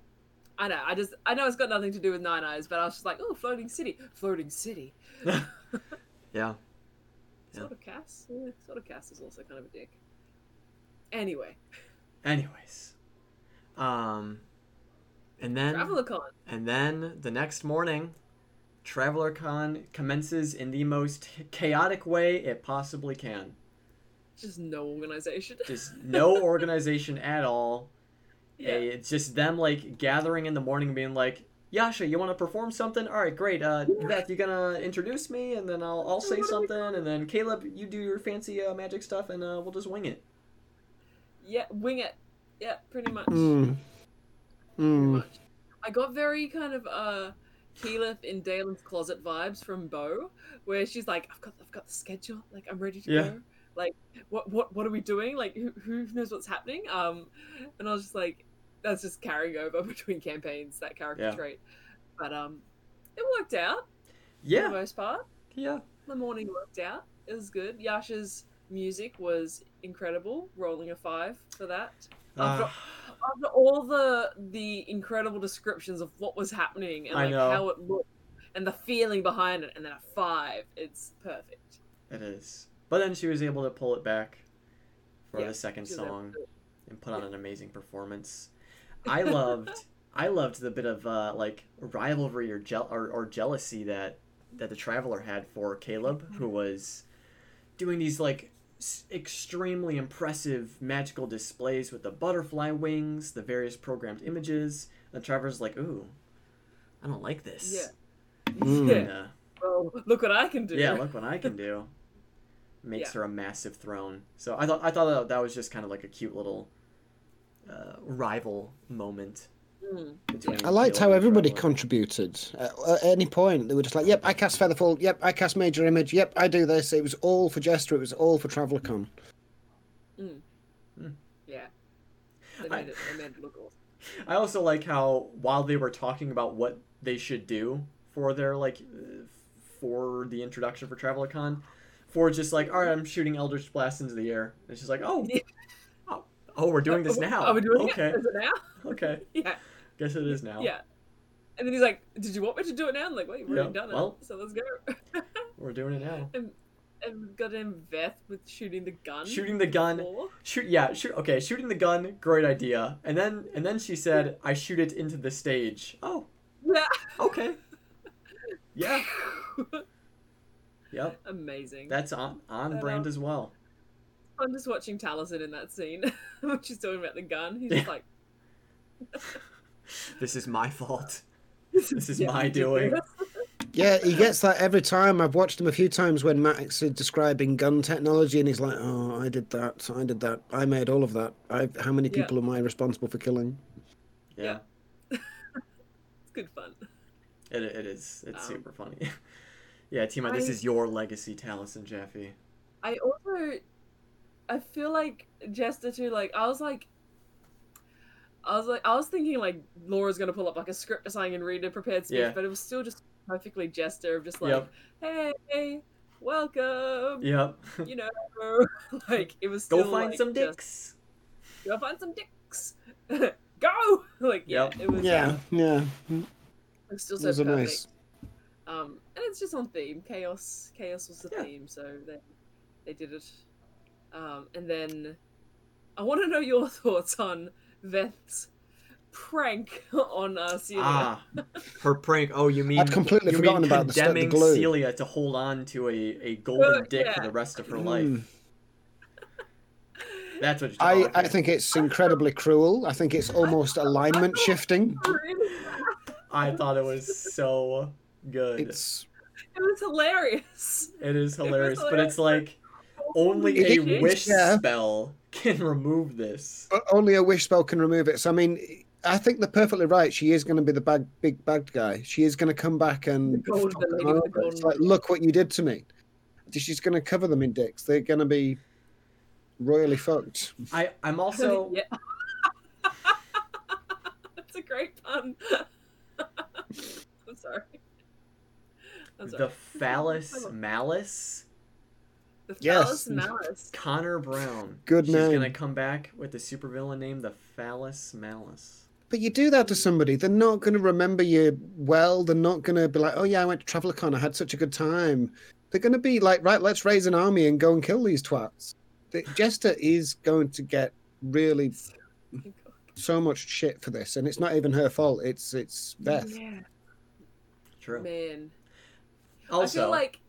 I know. I just. I know it's got nothing to do with Nine Eyes, but I was just like, oh, floating city, floating city. [LAUGHS] Yeah. [LAUGHS] Sort of Cass. Yeah, sort of Cass is also kind of a dick. Anyway, Anyways, um, and then Traveler Con. and then the next morning, Traveler Con commences in the most chaotic way it possibly can. Just no organization. Just no [LAUGHS] organization at all. Yeah. a- it's just them like gathering in the morning and being like, Yasha, you want to perform something? All right, great. Uh, Veth, you gonna introduce me, and then I'll I'll say What are we something, and then Caleb, you do your fancy uh, magic stuff, and uh, we'll just wing it. Yeah, wing it. Yeah, pretty much. Mm. Pretty Mm. much. I got very kind of uh Keyleth in Dalen's closet vibes from Beau, where she's like, I've got I've got the schedule, like I'm ready to Yeah. go. Like what what what are we doing? Like who who knows what's happening? Um and I was just like that's just carrying over [LAUGHS] between campaigns, that character Yeah. trait. But um it worked out yeah for the most part. yeah. The morning worked out. It was good. Yasha's music was incredible, rolling a five for that. After, Uh, after all the the incredible descriptions of what was happening and like how it looked and the feeling behind it, and then a five, it's perfect. it is. But then she was able to pull it back for Yeah, the second she was able song to- and put on an amazing performance. I loved [LAUGHS] I loved the bit of uh, like rivalry or, je- or or jealousy that that the traveler had for Caleb, who was doing these like s- extremely impressive magical displays with the butterfly wings, the various programmed images. The traveler's like, "Ooh, I don't like this." Yeah. Mm. Yeah. Well, look what I can do. yeah, look what I can do. Makes Yeah. her a massive throne. So I thought I thought that, that was just kind of like a cute little uh, rival moment Mm. between. I liked how everybody Traveler. contributed. Uh, at any point, they were just like, "Yep, I cast Featherfall. Yep, I cast Major Image. Yep, I do this." It was all for Jester. It was all for TravelerCon. Yeah. They I- it. They made it look awesome. [LAUGHS] I also like how while they were talking about what they should do for their like uh, for the introduction for TravelerCon, Fjord's just like, all right, I'm shooting Eldritch Blast into the air. And she's like, oh, oh, oh, we're doing this now. Are we doing okay, it? Is it now? okay, [LAUGHS] Yeah. guess it is now. Yeah. And then he's like, "Did you want me to do it now?" I'm like, "Wait, already Yeah, done well. it, so let's go." [LAUGHS] we're doing it now. and and goddamn Veth with shooting the gun. Shooting the gun. before. Shoot, yeah, shoot. Okay, shooting the gun, great idea. And then, and then she said, "I shoot it into the stage." Oh, Yeah. okay. [LAUGHS] Yeah. Yep. Amazing. That's on on That, brand um, as well. I'm just watching Taliesin in that scene [LAUGHS] when she's talking about the gun. He's just Yeah. like, [LAUGHS] This is my fault. [LAUGHS] "This This is yeah, my doing." Yeah, he gets that every time. I've watched him a few times when Matt is describing gun technology, and he's like, "Oh, I did that. I did that. I made all of that. I, how many Yeah. people am I responsible for killing?" Yeah, It's good fun. it, it is. It's Um, super funny. Yeah, Tima, this is your legacy, Taliesin Jaffe. I also, I feel like Jester too. Like I was like, I was like, I was thinking like Laura's gonna pull up like a script or something and read a prepared speech, Yeah. but it was still just perfectly Jester of just like, Yep. hey, welcome. Yep. You [LAUGHS] know, [LAUGHS] like it was. Still, Go find like, some just, dicks. Go find some dicks. [LAUGHS] Go. Like yeah, Yep. it was. Yeah, yeah. It was still It so was a perfect. nice. Um, and it's just on theme. Chaos, chaos was the Yeah. theme, so they they did it. Um, and then I want to know your [LAUGHS] thoughts on Veth's prank [LAUGHS] on uh, Celia. Ah, her prank. Oh, you mean I'd completely you forgotten mean about the st- the condemning glue. Celia to hold on to a, a golden Uh, dick for the rest of her life. Mm. That's what you're I, talking I about. think it's incredibly cruel. I think it's almost alignment [LAUGHS] shifting. I thought it was so good. It's It was hilarious. It is [LAUGHS] It hilarious, but it's like only a wish yeah. spell can remove this. o- only a wish spell can remove it. So I mean, I think they're perfectly right. She is going to be the bad, big bad guy. She is going to come back and The gold- fuck the them lady with the over. It's like, look what you did to me. She's going to cover them in dicks. They're going to be royally fucked. I I'm [LAUGHS] also yeah. [LAUGHS] That's a great pun. I'm sorry. I'm sorry. Oh. the phallus malice. The Yes. phallus malice. Connor Brown. Good She's name. gonna come back with the supervillain name, the phallus malice. But you do that to somebody, they're not going to remember you well. They're not going to be like, oh, yeah, I went to TravelerCon. I had such a good time. They're going to be like, right, let's raise an army and go and kill these twats. The, Jester is going to get really so much shit for this. And it's not even her fault. It's it's Veth. Yeah, True. man. I feel like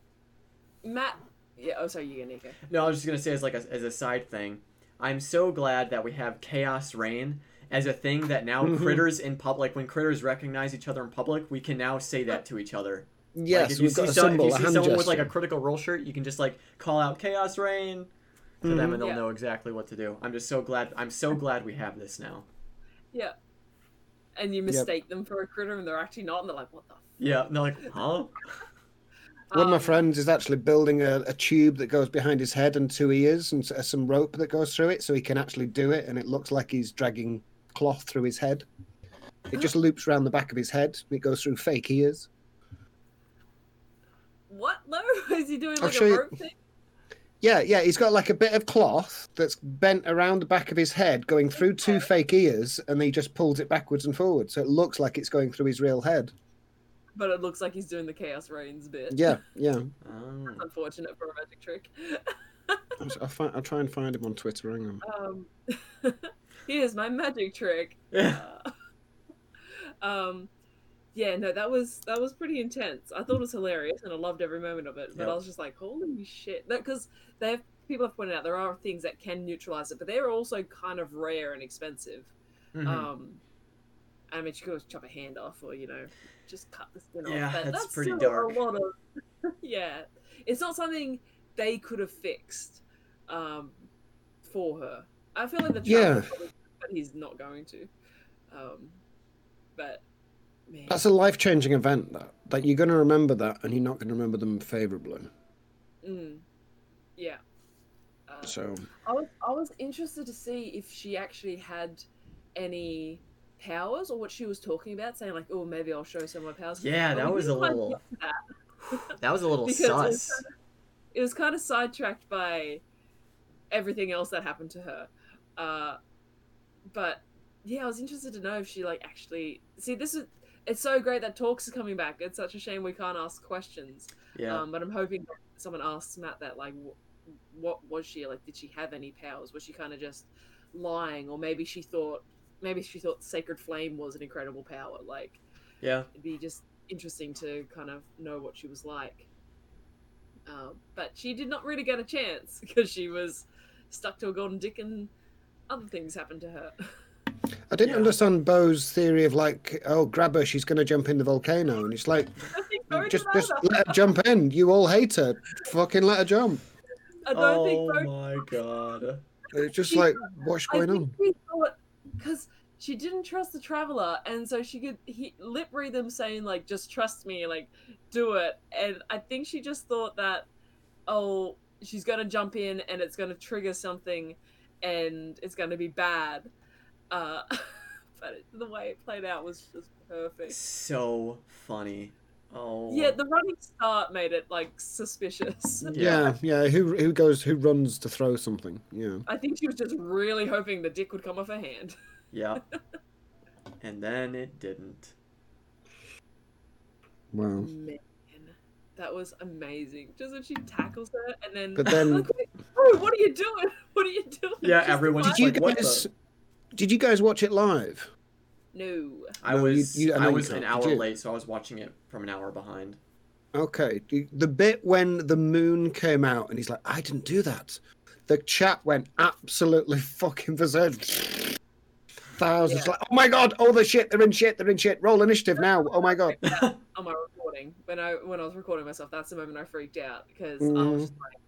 Matt. Yeah. Oh, sorry, you go, Nico. no, I was just gonna say as like a, as a side thing, I'm so glad that we have Chaos Reign as a thing that now [LAUGHS] critters in public, when critters recognize each other in public, we can now say that to each other. Yes, like if you we've got see, a some, symbol, if you see hand someone with like a critical role shirt, you can just like call out Chaos Reign to them, Mhm. and they'll Yeah. know exactly what to do. I'm just so glad. I'm so glad we have this now. Yeah. And you mistake them for a critter, and they're actually not, and they're like, "What the?" F-? Yeah, and they're like, huh? [LAUGHS] One of my Um, friends is actually building a, a tube that goes behind his head and two ears and s- some rope that goes through it so he can actually do it. And it looks like he's dragging cloth through his head. It just [GASPS] loops around the back of his head. It goes through fake ears. What? No, [LAUGHS] is he doing like a you- rope thing? Yeah, yeah, he's got like a bit of cloth that's bent around the back of his head, going through two fake ears, and he just pulls it backwards and forwards. So it looks like it's going through his real head. But it looks like he's doing the Chaos Reigns bit. Yeah, [LAUGHS] yeah. Oh. Unfortunate for a magic trick. I'll, I'll, find, I'll try and find him on Twitter. Hang on. Um, [LAUGHS] here's my magic trick. [LAUGHS] Yeah. Uh, um, yeah, no, that was that was pretty intense. I thought it was hilarious, and I loved every moment of it. But Yep. I was just like, holy shit! Because they have people have pointed out there are things that can neutralize it, but they're also kind of rare and expensive. Mhm. Um, I mean, she could always chop a hand off, or you know, just cut the skin Yeah, off. But that's that's pretty still dark. A lot of, [LAUGHS] yeah, it's not something they could have fixed um, for her. I feel like the Yeah. probably- but he's not going to. Um, but man, That's a life changing event, that. That you're going to remember that, and you're not going to remember them favorably. mm, yeah. Uh, So, I was I was interested to see if she actually had any powers or what she was talking about, saying like, "Oh, maybe I'll show some of my powers." Yeah, [LAUGHS] that was a little. that. That was a little it was sus. it was kind of sidetracked by everything else that happened to her. Uh, but yeah, I was interested to know if she like actually see this is. It's so great that talks is coming back. It's such a shame we can't ask questions. Yeah. Um, but I'm hoping that someone asks Matt that like, wh- what was she like? Did she have any powers? Was she kind of just lying, or maybe she thought maybe she thought sacred flame was an incredible power? Like, yeah. it'd be just interesting to kind of know what she was like. Um, but she did not really get a chance [LAUGHS] because she was stuck to a golden dick and other things happened to her. I didn't Yeah. understand Beau's theory of like, oh, grab her, she's going to jump in the volcano. And it's like, [LAUGHS] I think Beau just, just either. let her jump in. You all hate her. Fucking let her jump. I don't oh think Beau my god. It's just She- like, what's I going think on? because she didn't trust the traveler, and so she could he, lip read them saying like, "Just trust me, like, do it." And I think she just thought that, oh, she's gonna jump in and it's gonna trigger something, and it's gonna be bad. Uh, [LAUGHS] but it, the way it played out was just perfect. So funny. Oh. Yeah, the running start made it like suspicious. Yeah, yeah. Who who goes? Who runs to throw something? Yeah. I think she was just really hoping the dick would come off her hand. [LAUGHS] Yeah. and then it didn't. Wow. Man, that was amazing. Just when she tackles her and then. But then- [LAUGHS] Like, oh, what are you doing? [LAUGHS] What are you doing? Yeah, Just everyone's like- Did you like, guys? Did you guys watch it live? No. I No, was you- I I was an hour late, so I was watching it from an hour behind. Okay. the- The bit when the moon came out and he's like, I didn't do that. The chat went absolutely [LAUGHS] fucking berserk. Thousands Yeah. like, oh my god, oh the shit, they're in shit, they're in shit. Roll initiative now. Oh my god. [LAUGHS] On my recording, when I when I was recording myself, that's the moment I freaked out because I Mhm. was just like,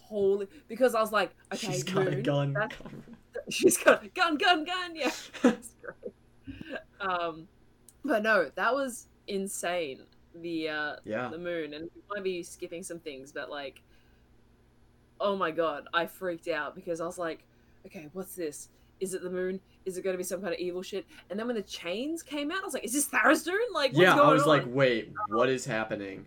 holy. Because I was like, okay, She's got a gun. [LAUGHS] she's got a gun, gun, gun. Yeah, [LAUGHS] that's great. Um, but no, that was insane. The uh, yeah. the moon, and we might be skipping some things, but like, oh my god, I freaked out because I was like, okay, what's this? Is it the moon? Is it going to be some kind of evil shit? And then when the chains came out, I was like, is this Tharizdun? Like, what's Yeah, going I was on? like, wait, what is happening?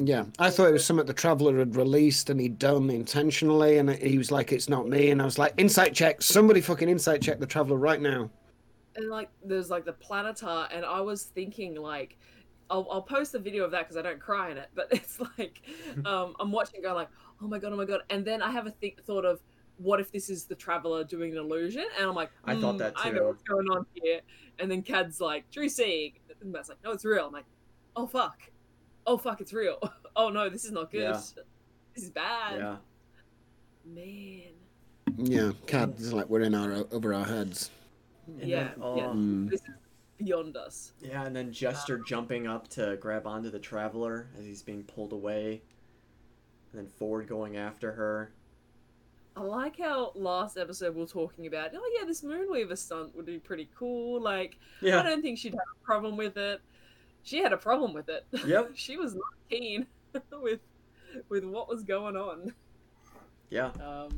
Yeah, I thought it was something the traveler had released and he'd done intentionally, and he was like, "It's not me," and I was like, "Insight check! Somebody fucking insight check the traveler right now." and like, there's like the planetar, and I was thinking like. I'll, I'll post the video of that because I don't cry in it, but [LAUGHS] it's like [LAUGHS] um, I'm watching, going like, oh my god, oh my god, and then I have a th- thought of what if this is the traveler doing an illusion, and I'm like, I thought "Hmm, that I know what's going on here, and then Cad's like, true seeing, and Matt's like, no, it's real. I'm like, oh fuck, oh fuck, it's real. [LAUGHS] oh no, this is not good. Yeah. [LAUGHS] This is bad, Yeah. man. Yeah, Cad is like we're in our over our heads. And yeah, then, oh, yeah. Mm. This is beyond us. Yeah, and then Jester jumping up to grab onto the Traveler as he's being pulled away. And then Fjord going after her. I like how last episode we were talking about, oh yeah, this Moonweaver stunt would be pretty cool. Like, I don't think she'd have a problem with it. She had a problem with it. Yep. [LAUGHS] she was not keen [LAUGHS] with with what was going on. Yeah. Um,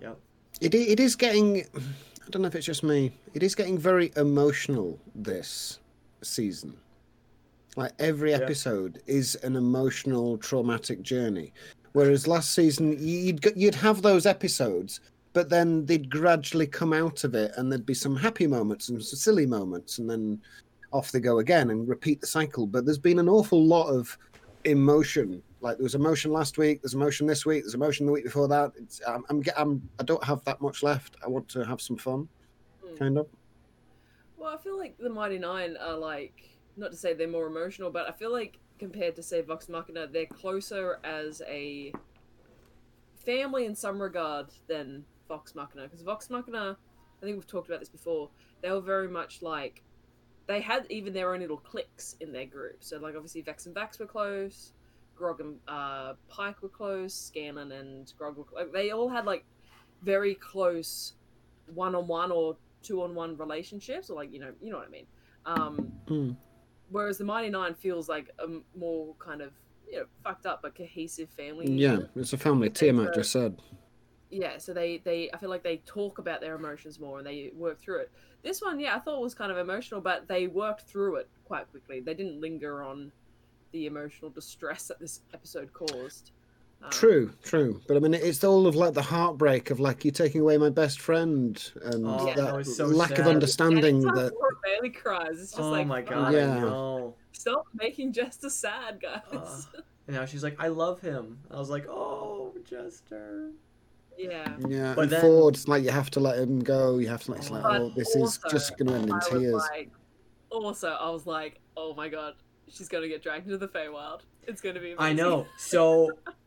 yeah. It it is getting. I don't know if it's just me. It is getting very emotional this season. Like every Yeah. episode is an emotional, traumatic journey. Whereas last season you'd you'd have those episodes, but then they'd gradually come out of it, and there'd be some happy moments and some silly moments, and then off they go again and repeat the cycle. But there's been an awful lot of emotion. Like there was emotion last week, there's emotion this week, there's emotion the week before that. It's, I'm, I'm, I'm, I don't have that much left. I want to have some fun, Mm. kind of. Well, I feel like the Mighty Nein are like not to say they're more emotional, but I feel like compared to say Vox Machina, they're closer as a family in some regard than Vox Machina. Because Vox Machina, I think we've talked about this before. They were very much like they had even their own little cliques in their group. So like obviously Vex and Vax were close, Grog and uh, Pike were close, Scanlan and Grog were like they all had like very close one-on-one or two-on-one relationships, or like you know you know what I mean. Um, Hmm. Whereas the Mighty Nein feels like a more kind of you know fucked up but cohesive family. Yeah, it's a family. Tiamat just said. yeah. So they they I feel like they talk about their emotions more and they work through it. This one, yeah, I thought was kind of emotional, but they worked through it quite quickly. They didn't linger on the emotional distress that this episode caused. True, true. But I mean, it's all of like the heartbreak of like you taking away my best friend and Oh, that, that so lack sad. of understanding anytime that. Laura Bailey cries. It's just oh like my fuck, god, Yeah. I know. stop making Jester sad, guys. Uh, And now she's like, I love him. I was like, oh, Jester. yeah. Yeah, But and then- Fjord, like you have to let him go. You have to let. It's like, oh, this is just going to end in I tears. like, also, I was like, oh my god, she's gonna get dragged into the Feywild. It's gonna be. Amazing. I know. So, [LAUGHS]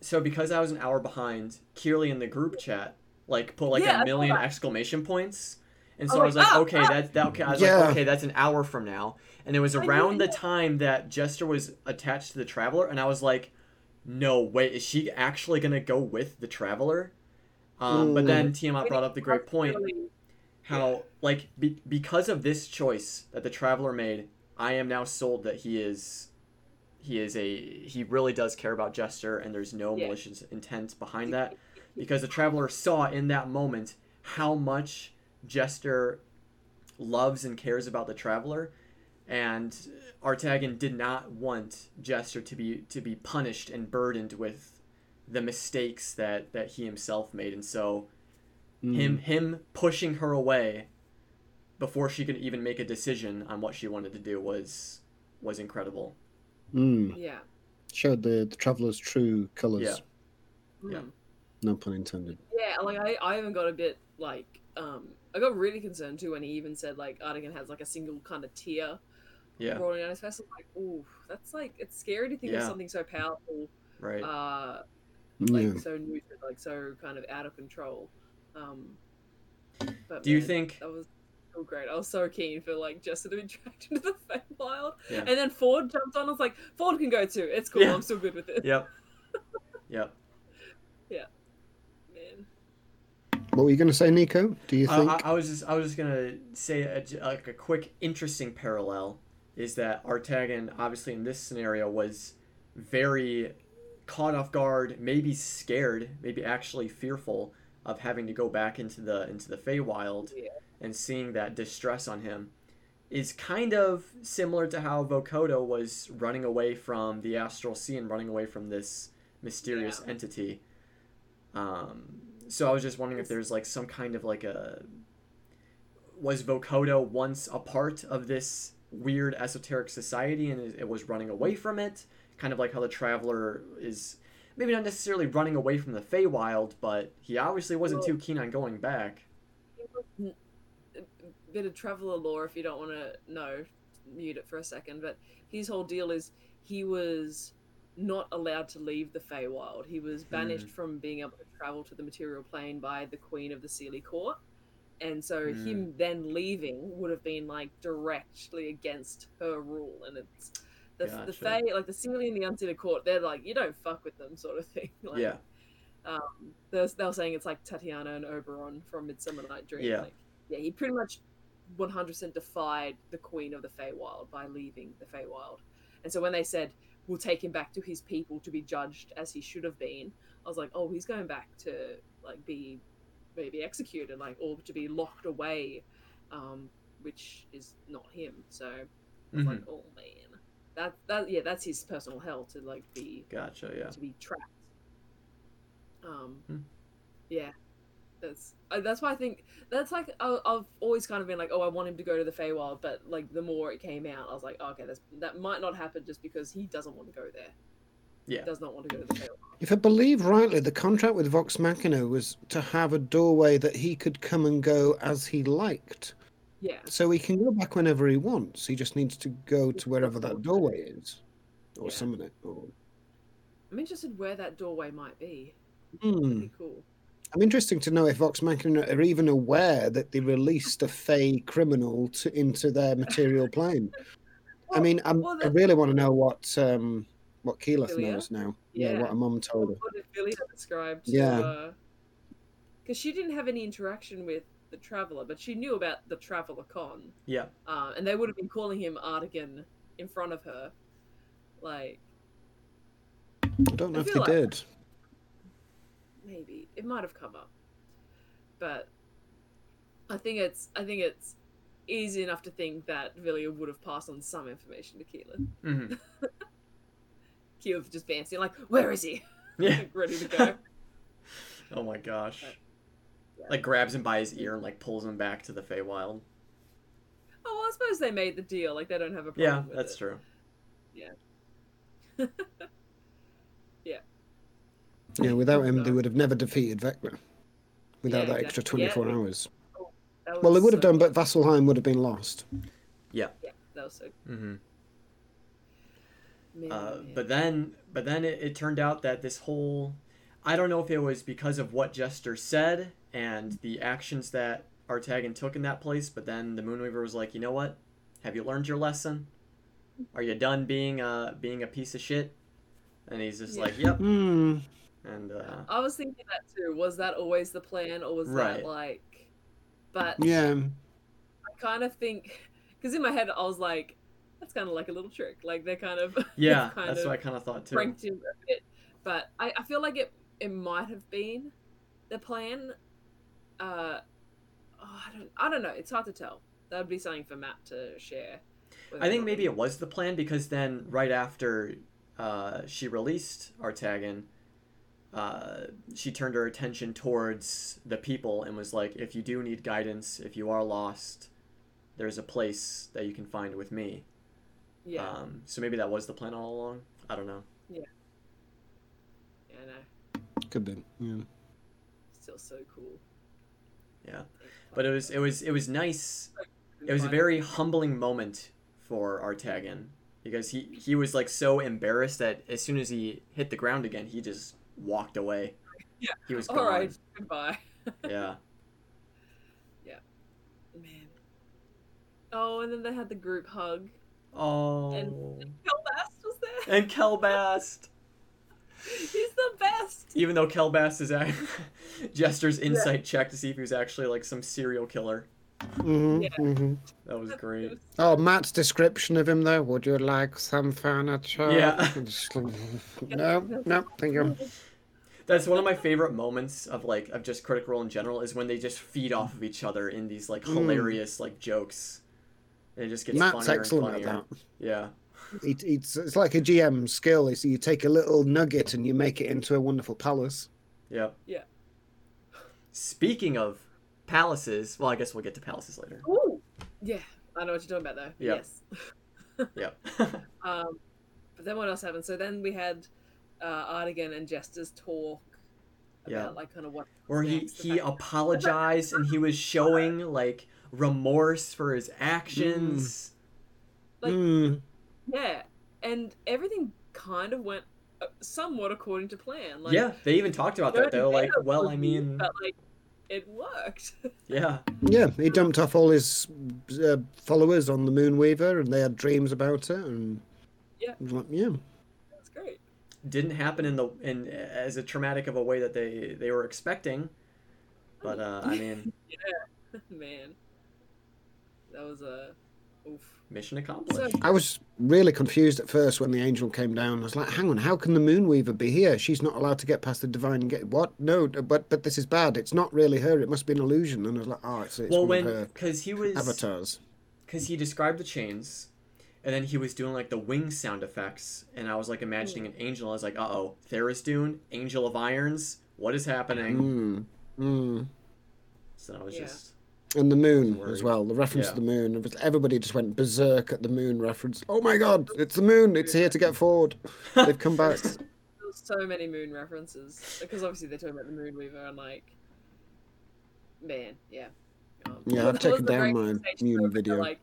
so because I was an hour behind, Kearley in the group chat like put like Yeah, I a saw million exclamation points, and so Oh, I was like, ah, okay, ah. that's that. Okay, I was Yeah. like, okay, that's an hour from now, and it was around the time that Jester was attached to the Traveler, and I was like, no, wait, is she actually gonna go with the Traveler? Um, but then Tiamat brought up the great point Really- how like be- because of this choice that the traveler made i am now sold that he is he is a he really does care about jester and there's no Yeah. malicious intent behind that because the traveler saw in that moment how much jester loves and cares about the traveler and artagan did not want jester to be to be punished and burdened with the mistakes that that he himself made and so Mm. him him pushing her away before she could even make a decision on what she wanted to do was was incredible. Mm. Yeah. Showed the, the traveler's true colours. Yeah. Mm. Yeah. No pun intended. Yeah, like I, I even got a bit like um I got really concerned too when he even said like Artagan has like a single kind of tear Yeah, rolling down his face. I'm like, ooh, that's like it's scary to think of something so powerful, right. uh, like Yeah. so neutral, like so kind of out of control. Um, but do you think that was so great? I was so keen for like Jester to be [LAUGHS] dragged into the Feywild, Yeah. and then Fjord jumped on. I was like, Fjord can go too. It's cool. Yeah. I'm still good with it. Yep. [LAUGHS] Yep. Yeah. Man. What were you going to say, Nico? Do you I, think? I, I was just I was just gonna say a, j- like a quick interesting parallel is that Artagan obviously in this scenario was very caught off guard, maybe scared, maybe actually fearful of having to go back into the into the Feywild Yeah. And seeing that distress on him is kind of similar to how Vokodo was running away from the astral sea and running away from this mysterious Yeah. entity. Um, so I was just wondering if there's like some kind of like a was Vokodo once a part of this weird esoteric society and it was running away from it, kind of like how the traveler is maybe not necessarily running away from the Feywild, but he obviously wasn't Well- too keen on going back. Bit of traveler lore if you don't want to know mute it for a second but his whole deal is he was not allowed to leave the Feywild. He was banished Hmm. from being able to travel to the material plane by the Queen of the Seelie Court. And so Hmm. him then leaving would have been like directly against her rule. And it's the, the Fey, like the Seelie and the Unseelie Court, they're like, you don't fuck with them, sort of thing. [LAUGHS] like, yeah. um, they were saying it's like Tatiana and Oberon from Midsummer Night Dream. Yeah. Like, yeah, he pretty much 100% defied the Queen of the Feywild by leaving the Feywild. And so when they said, we'll take him back to his people to be judged as he should have been, I was like, oh, he's going back to like be maybe executed, like, or to be locked away, um, which is not him. So I was Mhm. like, oh man. That, that yeah, that's his personal hell to like be Gotcha. Yeah. to be trapped. Um, Hmm. yeah, that's uh, that's why I think that's like I, I've always kind of been like, oh, I want him to go to the Feywild, but like the more it came out, I was like, oh, okay, that's, that might not happen just because he doesn't want to go there. Yeah. He does not want to go to the Feywild. If I believe rightly, the contract with Vox Machina was to have a doorway that he could come and go as he liked. Yeah, So he can go back whenever he wants. He just needs to go to wherever that doorway is. Or Yeah. summon it. Or... I'm interested where that doorway might be. Hmm. That'd be cool. I'm interested to know if Vox Machina are even aware that they released a Fey criminal to, into their material plane. I Well- mean, I'm, well, I really want to know what um, what Keyleth Vilya? knows now. Yeah, Yeah. what her mum told her. What did Billy describe? To, Yeah. Because she didn't have any interaction with the Traveler, but she knew about the Traveler Con. Yeah. uh, and they would have been calling him Artagan in front of her. Like, I don't know I if they like- did. maybe it might have come up, but I think it's I think it's easy enough to think that Vilya would have passed on some information to Keelan. hmm [LAUGHS] Keelan just fancy like, where is he? Yeah. [LAUGHS] Like, ready to go. [LAUGHS] Oh my gosh. Yeah. Like grabs him by his ear and like pulls him back to the Feywild. oh, well, I suppose they made the deal. Like they don't have a problem. Yeah, that's it. true. Yeah, without him, they would have never defeated Vecna. Without Yeah, that extra exactly. Yeah, 24 it- hours. That Well, they was would have so- done, but Vasselheim would have been lost. Yeah, Yeah, that was so. hmm Man, Uh, man. but then, but then it, it turned out that this whole, I don't know if it was because of what Jester said and the actions that Artagan took in that place, but then the Moonweaver was like, you know what? Have you learned your lesson? Are you done being a being a piece of shit? And he's just Yeah. like, yep. Hmm. And uh, I was thinking that too. Was that always the plan, or was Right. that like? But Yeah. I kind of think because in my head I was like, that's kind of like a little trick. Like they kind of [LAUGHS] yeah, kind that's of what I kind of thought too. pranked him a bit. But I, I feel like it it might have been the plan. Uh, oh, I don't I don't know. It's hard to tell. That would be something for Matt to share. I think maybe it was the plan because then right after uh, she released Artagan, uh, she turned her attention towards the people and was like, "If you do need guidance, if you are lost, there's a place that you can find with me." Yeah, Um, so maybe that was the plan all along. I don't know. yeah, no, Could be. Yeah. still so cool. Yeah, but it was it was it was nice. It was a very humbling moment for Artagan because he he was like so embarrassed that as soon as he hit the ground again, he just walked away. Yeah. He was gone. All right, goodbye. [LAUGHS] Yeah. Yeah. Man. Oh, and then they had the group hug. Oh. And, and Kelbast was there. And Kelbast. [LAUGHS] He's the best. Even though Kelbast is act- [LAUGHS] Jester's insight check to see if he was actually like some serial killer. Hmm Yeah. hmm That was great. Oh, Matt's description of him, though. Would you like some furniture? Yeah. [LAUGHS] [LAUGHS] No, no, thank you. That's one of my favorite moments of like of just Critical Role in general is when they just feed off of each other in these like Mm. hilarious like jokes. And it just gets Matt's funnier excellent and at that. Yeah. He, it's, it's like a GM skill. Is you take a little nugget and you make it into a wonderful palace. Yeah. Yeah. Speaking of palaces, well, I guess we'll get to palaces later. Ooh. Yeah, I know what you're talking about though. Yep. Yes. [LAUGHS] Yep. [LAUGHS] Um, but then what else happened? So then we had uh, Artagan and Jester's talk about Yeah. like kind of what Where he he apologized and he was [LAUGHS] showing like remorse for his actions. Like- Mm. yeah, and everything kind of went uh, somewhat according to plan. Like, yeah, they even talked about that. Were like, well, I mean, but like, it worked. [LAUGHS] yeah, Yeah, he dumped off all his uh, followers on the Moonweaver, and they had dreams about it. And Yeah. Like, yeah, That's great. didn't happen in the in as a traumatic of a way that they they were expecting. But uh, I mean, [LAUGHS] yeah, [LAUGHS] Man, that was a oof. Mission accomplished. I was really confused at first when the angel came down. I was like, hang on, how can the Moonweaver be here? She's not allowed to get past the divine gate. What? No, but but this is bad. It's not really her. It must be an illusion. And I was like, oh, it's, it's well, one when of her because he was avatars. because he described the chains and then he was doing like the wing sound effects and i was like imagining an angel i was like uh-oh Tharizdun, angel of irons what is happening Mm, mm. so i was Yeah. just And the moon Worried. as well. The reference Yeah. to the moon. Everybody just went berserk at the moon reference. Oh my god, it's the moon. It's here to get forward. They've come back. [LAUGHS] So many moon references because obviously they're talking about the Moonweaver and like, man, yeah. Um, Yeah, I've taken down my moon over video. Like,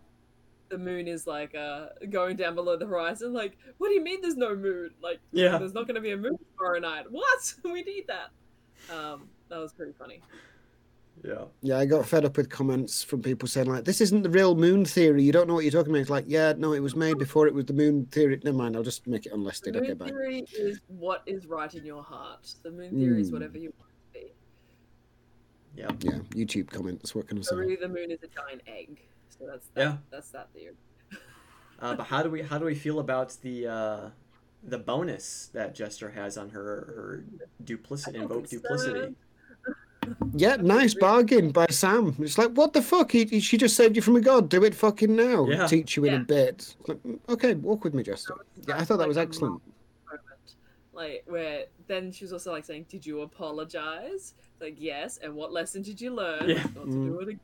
the moon is like uh going down below the horizon. Like, what do you mean there's no moon? Like, Yeah. there's not going to be a moon tomorrow night. What? [LAUGHS] we need that. Um, that was pretty funny. Yeah Yeah, I got fed up with comments from people saying like, "This isn't the real moon theory. You don't know what you're talking about." It's like, yeah, no, it was made before it was the moon theory. Never mind. I'll just make it The unlisted. moon Okay, bye. theory is what is right in your heart. The moon theory is Mm. whatever you want to be. yeah Yeah, YouTube comments. What can I So say? really, the moon is a giant egg. So that's that, Yeah. that's that theory. [LAUGHS] uh, but how do we how do we feel about the uh the bonus that jester has on her her duplicity invoke duplicity Yeah, nice bargain by Sam. It's like, what the fuck? He, he- she just saved you from a god. Do it fucking now. Yeah. Teach you in Yeah. a bit. It's like, mm, okay, walk with me, Jester. Yeah, I thought that was a excellent. moment. Like where then she was also like saying, "Did you apologize?" Like yes, and what lesson did you learn? Yeah. Not to do it again.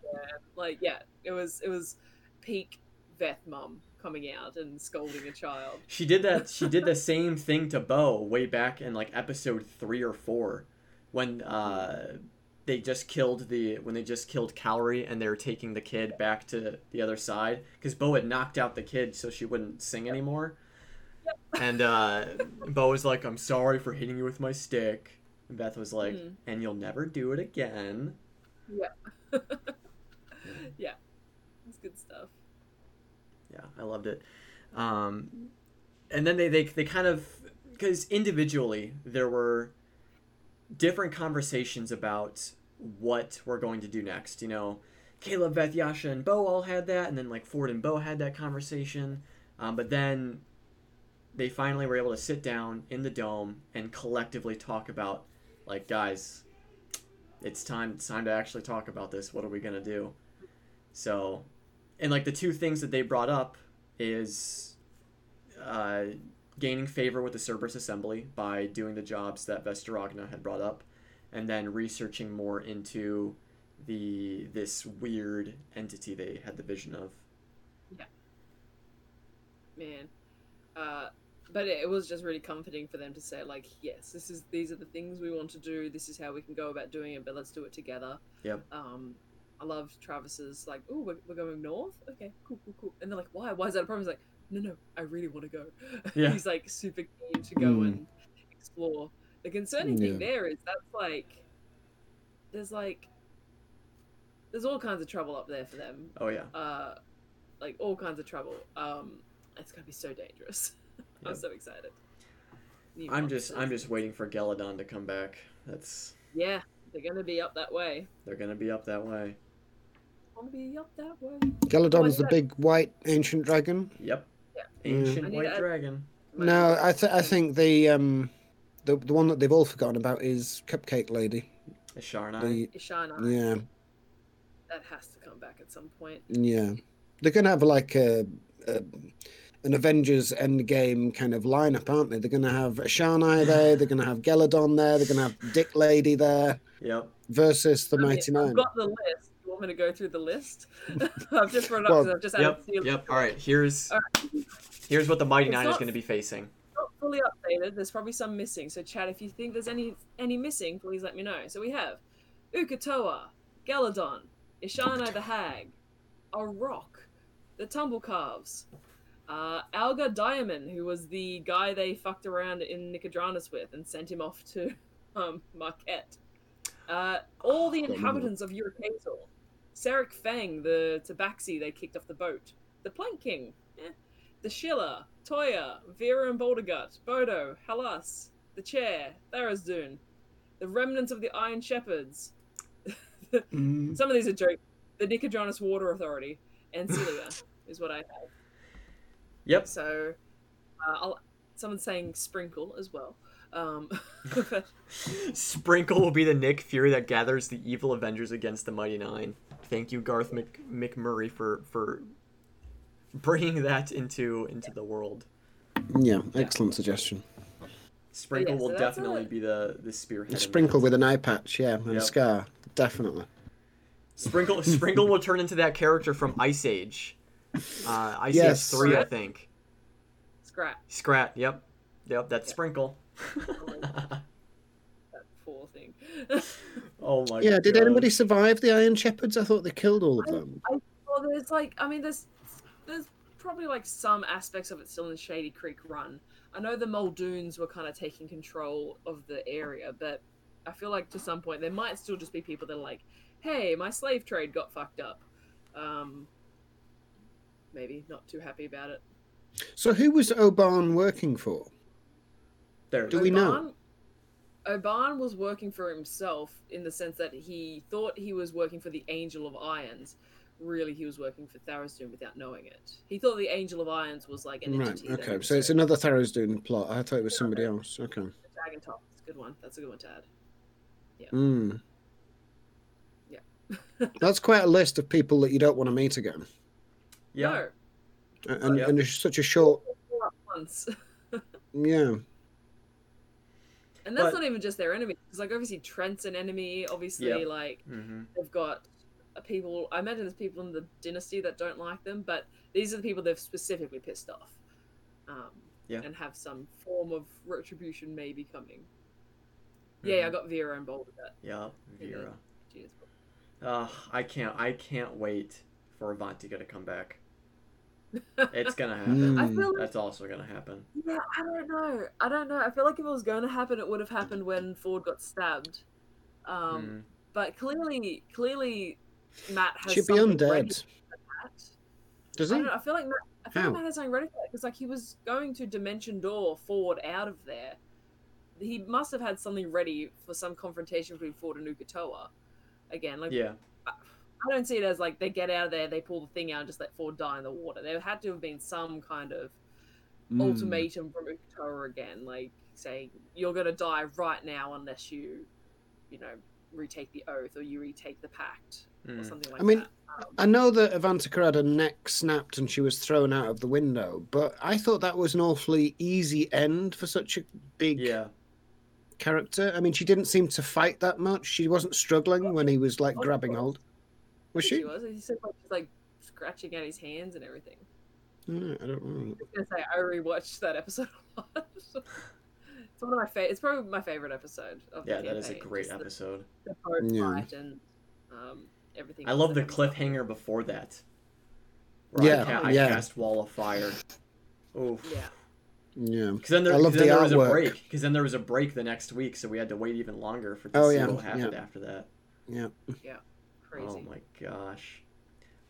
Like yeah, it was it was peak Veth mum coming out and scolding a child. she did that she did the same thing to Beau way back in like episode three or four when uh they just killed the when they just killed Calorie and they were taking the kid back to the other side because Beau had knocked out the kid so she wouldn't sing anymore. And uh, [LAUGHS] Beau was like, "I'm sorry for hitting you with my stick." And Veth was like, Mm. "And you'll never do it again." Yeah. [LAUGHS] yeah, it's good stuff. Yeah, I loved it. Um, and then they, they, they kind of, because individually there were different conversations about what we're going to do next. You know, Caleb, Veth, Yasha, and Beau all had that, and then like Fjord and Beau had that conversation. Um, but then they finally were able to sit down in the dome and collectively talk about, like, guys, it's time. It's time to actually talk about this. What are we gonna do? So, and like the two things that they brought up is uh, gaining favor with the Cerberus Assembly by doing the jobs that Vess DeRogna had brought up, and then researching more into the this weird entity they had the vision of. Yeah. Man. Uh, but it, it was just really comforting for them to say, like, yes, this is these are the things we want to do. This is how we can go about doing it. But let's do it together. Yep. Um, I love Travis's like, oh, we're, we're going north. Okay, cool, cool, cool. And they're like, why? Why is that a problem? He's like, no, no, I really want to go. [LAUGHS] Yeah. He's like super keen to go Mm. and explore. The concerning thing there is that's like, there's like, there's all kinds of trouble up there for them Oh yeah. uh, like all kinds of trouble. Um, it's gonna be so dangerous. [LAUGHS] I'm so excited. New I'm just I'm just waiting for Gelidon to come back. That's yeah, they're gonna be up that way. they're gonna be up that way. Wanna be up that way. Gelidon's the big white ancient dragon. Yep. Yeah. Ancient I need white dragon. No, I th- I think the um the the one that they've all forgotten about is Cupcake Lady. Isharnai. The Isharnai. yeah That has to come back at some point. yeah they're gonna have like a, a an Avengers Endgame kind of lineup, aren't they? They're gonna have Shanai there. They're gonna have Gelidon there. They're gonna have Dick Lady there Yep. versus the I mean, Mighty Nein. I've got the list. You want me to go through the list? [LAUGHS] I've just brought it up because Well, I've just added Yep. the Yep. All right. Here's All here's what the Mighty It's Nine is going to be facing. not fully updated. There's probably some missing. So, Chad, if you think there's any any missing, please let me know. So we have Uk'otoa, Gelidon, Isharnai the Hag, a rock, the Tumble Calves, Uh, Alga Diamond, who was the guy they fucked around in Nicodranas with and sent him off to [LAUGHS] um, Marquet. Uh, all the inhabitants of Eurekator. Serek Fang, the Tabaxi they kicked off the boat. The Plank King. eh. The Schiller. Toya. Vera and Bouldergut. Bodo. Halas. The Chair. Tharizdun. The remnants of the Iron Shepherds. Mm. [LAUGHS] Some of these are jokes. The Nicodranas Water Authority. And Celia [LAUGHS] is what I have. Yep. So, uh, I'll, someone's saying Sprinkle as well. Um, [LAUGHS] Sprinkle will be the Nick Fury that gathers the evil Avengers against the Mighty Nein. Thank you, Garth Mc- McMurray, for for bringing that into into the world. Yeah, excellent suggestion. Sprinkle yeah, will so that's definitely a- be the the spearhead. Sprinkle with an eye patch, yeah, and a scar, definitely. Sprinkle [LAUGHS] Sprinkle will turn into that character from Ice Age. Uh, Ice Yes. Age three, I think. Scrat, Scrat. Yep. Yep. That's Yeah. Sprinkle. that [LAUGHS] poor thing. [LAUGHS] oh my. Yeah, did anybody survive the Iron Shepherds? I thought they killed all of them. well, there's like, I mean, there's there's probably like some aspects of it still in Shady Creek Run. I know the Muldoons were kind of taking control of the area, but I feel like to some point there might still just be people that are like, "Hey, my slave trade got fucked up." Um, maybe not too happy about it. So who was Obann working for? There. Do we know? Obann was working for himself in the sense that he thought he was working for the Angel of Irons. Really, he was working for Tharizdun without knowing it. He thought the Angel of Irons was like an Right, entity. that okay. So it's another Tharizdun plot. I thought it was somebody else. Okay. Dragon Top. It's a good one. That's a good one to add. Mm. Yeah. [LAUGHS] That's quite a list of people that you don't want to meet again. Yeah. No, And, Yep. and it's such a short. [LAUGHS] once. [LAUGHS] Yeah. And that's But- not even just their enemy. Because like obviously Trent's an enemy. Obviously, Yep. like Mm-hmm. they've got people. I imagine there's people in the dynasty that don't like them, but these are the people they've specifically pissed off. Um, Yeah. And have some form of retribution maybe coming. Yeah, I got Vera involved with That Yeah. the Vera. Book. Uh, I can't. I can't wait for Avantika to come back. It's gonna [LAUGHS] happen. I Mm. feel like That's also gonna happen. Yeah, I don't know. I don't know. I feel like if it was going to happen, it would have happened when Fjord got stabbed. Um, Mm. But clearly, clearly, Matt has She'd be something ready undead. for that. Does I he? don't know. I feel like Matt, I feel How? like Matt has something ready for that because like he was going to Dimension Door Fjord out of there. He must have had something ready for some confrontation between Fjord and Uk'otoa. Again, like Yeah. I don't see it as like they get out of there, they pull the thing out, and just let Fjord die in the water. There had to have been some kind of Mm. ultimatum from Uk'otoa again, like saying you're gonna die right now unless you, you know, retake the oath or you retake the pact or Mm. something like that. I mean, that. Um, I know that Avantika had her neck snapped and she was thrown out of the window, but I thought that was an awfully easy end for such a big Yeah. character. I mean, she didn't seem to fight that much. She wasn't struggling when he was like grabbing hold. Was she she? was. He said like, she's like scratching at his hands and everything. Mm, I don't know. I was gonna say I rewatched that episode a lot. [LAUGHS] it's one of my favorite. It's probably my favorite episode. Of Yeah. the That is a great just episode. The, boat Yeah. fight and um, everything. I love the happens after. cliffhanger before that. Where Yeah, I, ca- I yeah. cast Wall of Fire. Oof. Yeah. Yeah. Because then there, I love 'cause then the there was a break. Because then there was a break the next week, so we had to wait even longer for to Oh, see yeah, what happened yeah. after that. Yeah. Yeah. Crazy. Oh my gosh.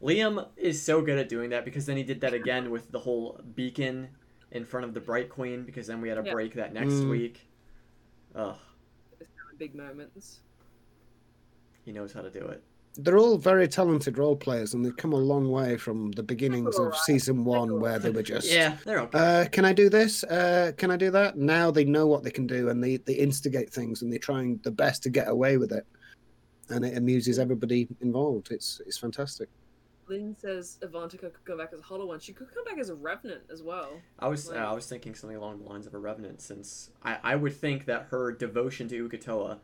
Liam is so good at doing that because then he did that again with the whole beacon in front of the Bright Queen because then we had a Yeah. break that next Mm. week. Ugh, Big moments. he knows how to do it. They're all very talented role players, and they've come a long way from the beginnings of alright. season one, where they were just Yeah, they're okay. Uh, can I do this? Uh, can I do that? Now they know what they can do, and they, they instigate things, and they're trying the best to get away with it, and it amuses everybody involved. It's it's fantastic. Lynn says Avantika could come back as a Hollow One. She could come back as a Revenant as well. I was uh, like- I was thinking something along the lines of a revenant, since I, I would think that her devotion to Uk'otoa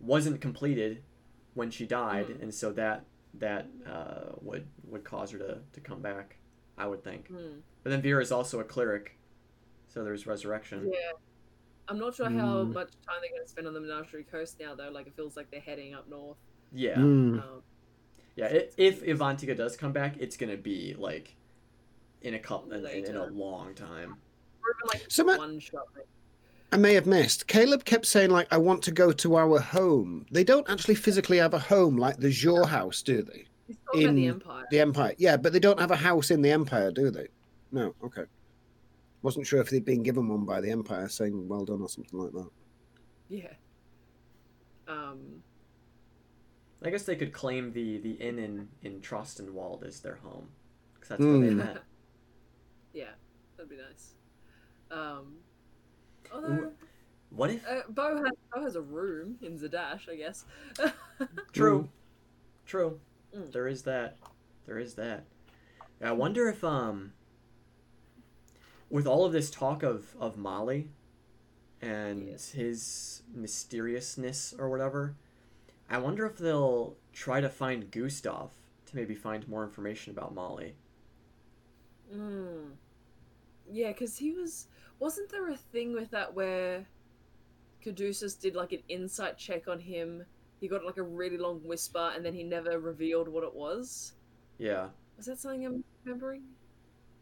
wasn't completed when she died, Mm. and so that that uh, would would cause her to, to come back. I would think. Hmm. But then Vera is also a cleric, so there's resurrection. Yeah. I'm not sure how Mm. much time they're going to spend on the Menagerie Coast now, though. Like, it feels like they're heading up north. Yeah, Mm. Um, yeah. i if Avantika does come back, it's gonna be like in a couple in, in, in a long time. Or even like So ma- one shot. Like, I may have missed. Caleb kept saying like, "I want to go to our home." They don't actually physically have a home like the Xhorhaus, do they? he's talking about the In Empire. The Empire, yeah, but they don't have a house in the Empire, do they? No. Okay. Wasn't sure if they'd been given one by the Empire, saying "well done" or something like that. Yeah. Um. I guess they could claim the the inn in in Trostenwald as their home, because that's where they Hmm. met. [LAUGHS] yeah, that'd be nice. Um. Although What if? uh, Beau has Beau has a room in Zadash, I guess. [LAUGHS] True. True. Mm. There is that. There is that. I wonder if um with all of this talk of of Molly and Yes. his mysteriousness or whatever, I wonder if they'll try to find Gustav to maybe find more information about Molly. Mm. Yeah, because he was. Wasn't there a thing with that where Caduceus did like an insight check on him? He got like a really long whisper and then he never revealed what it was? Yeah. Was that something I'm remembering?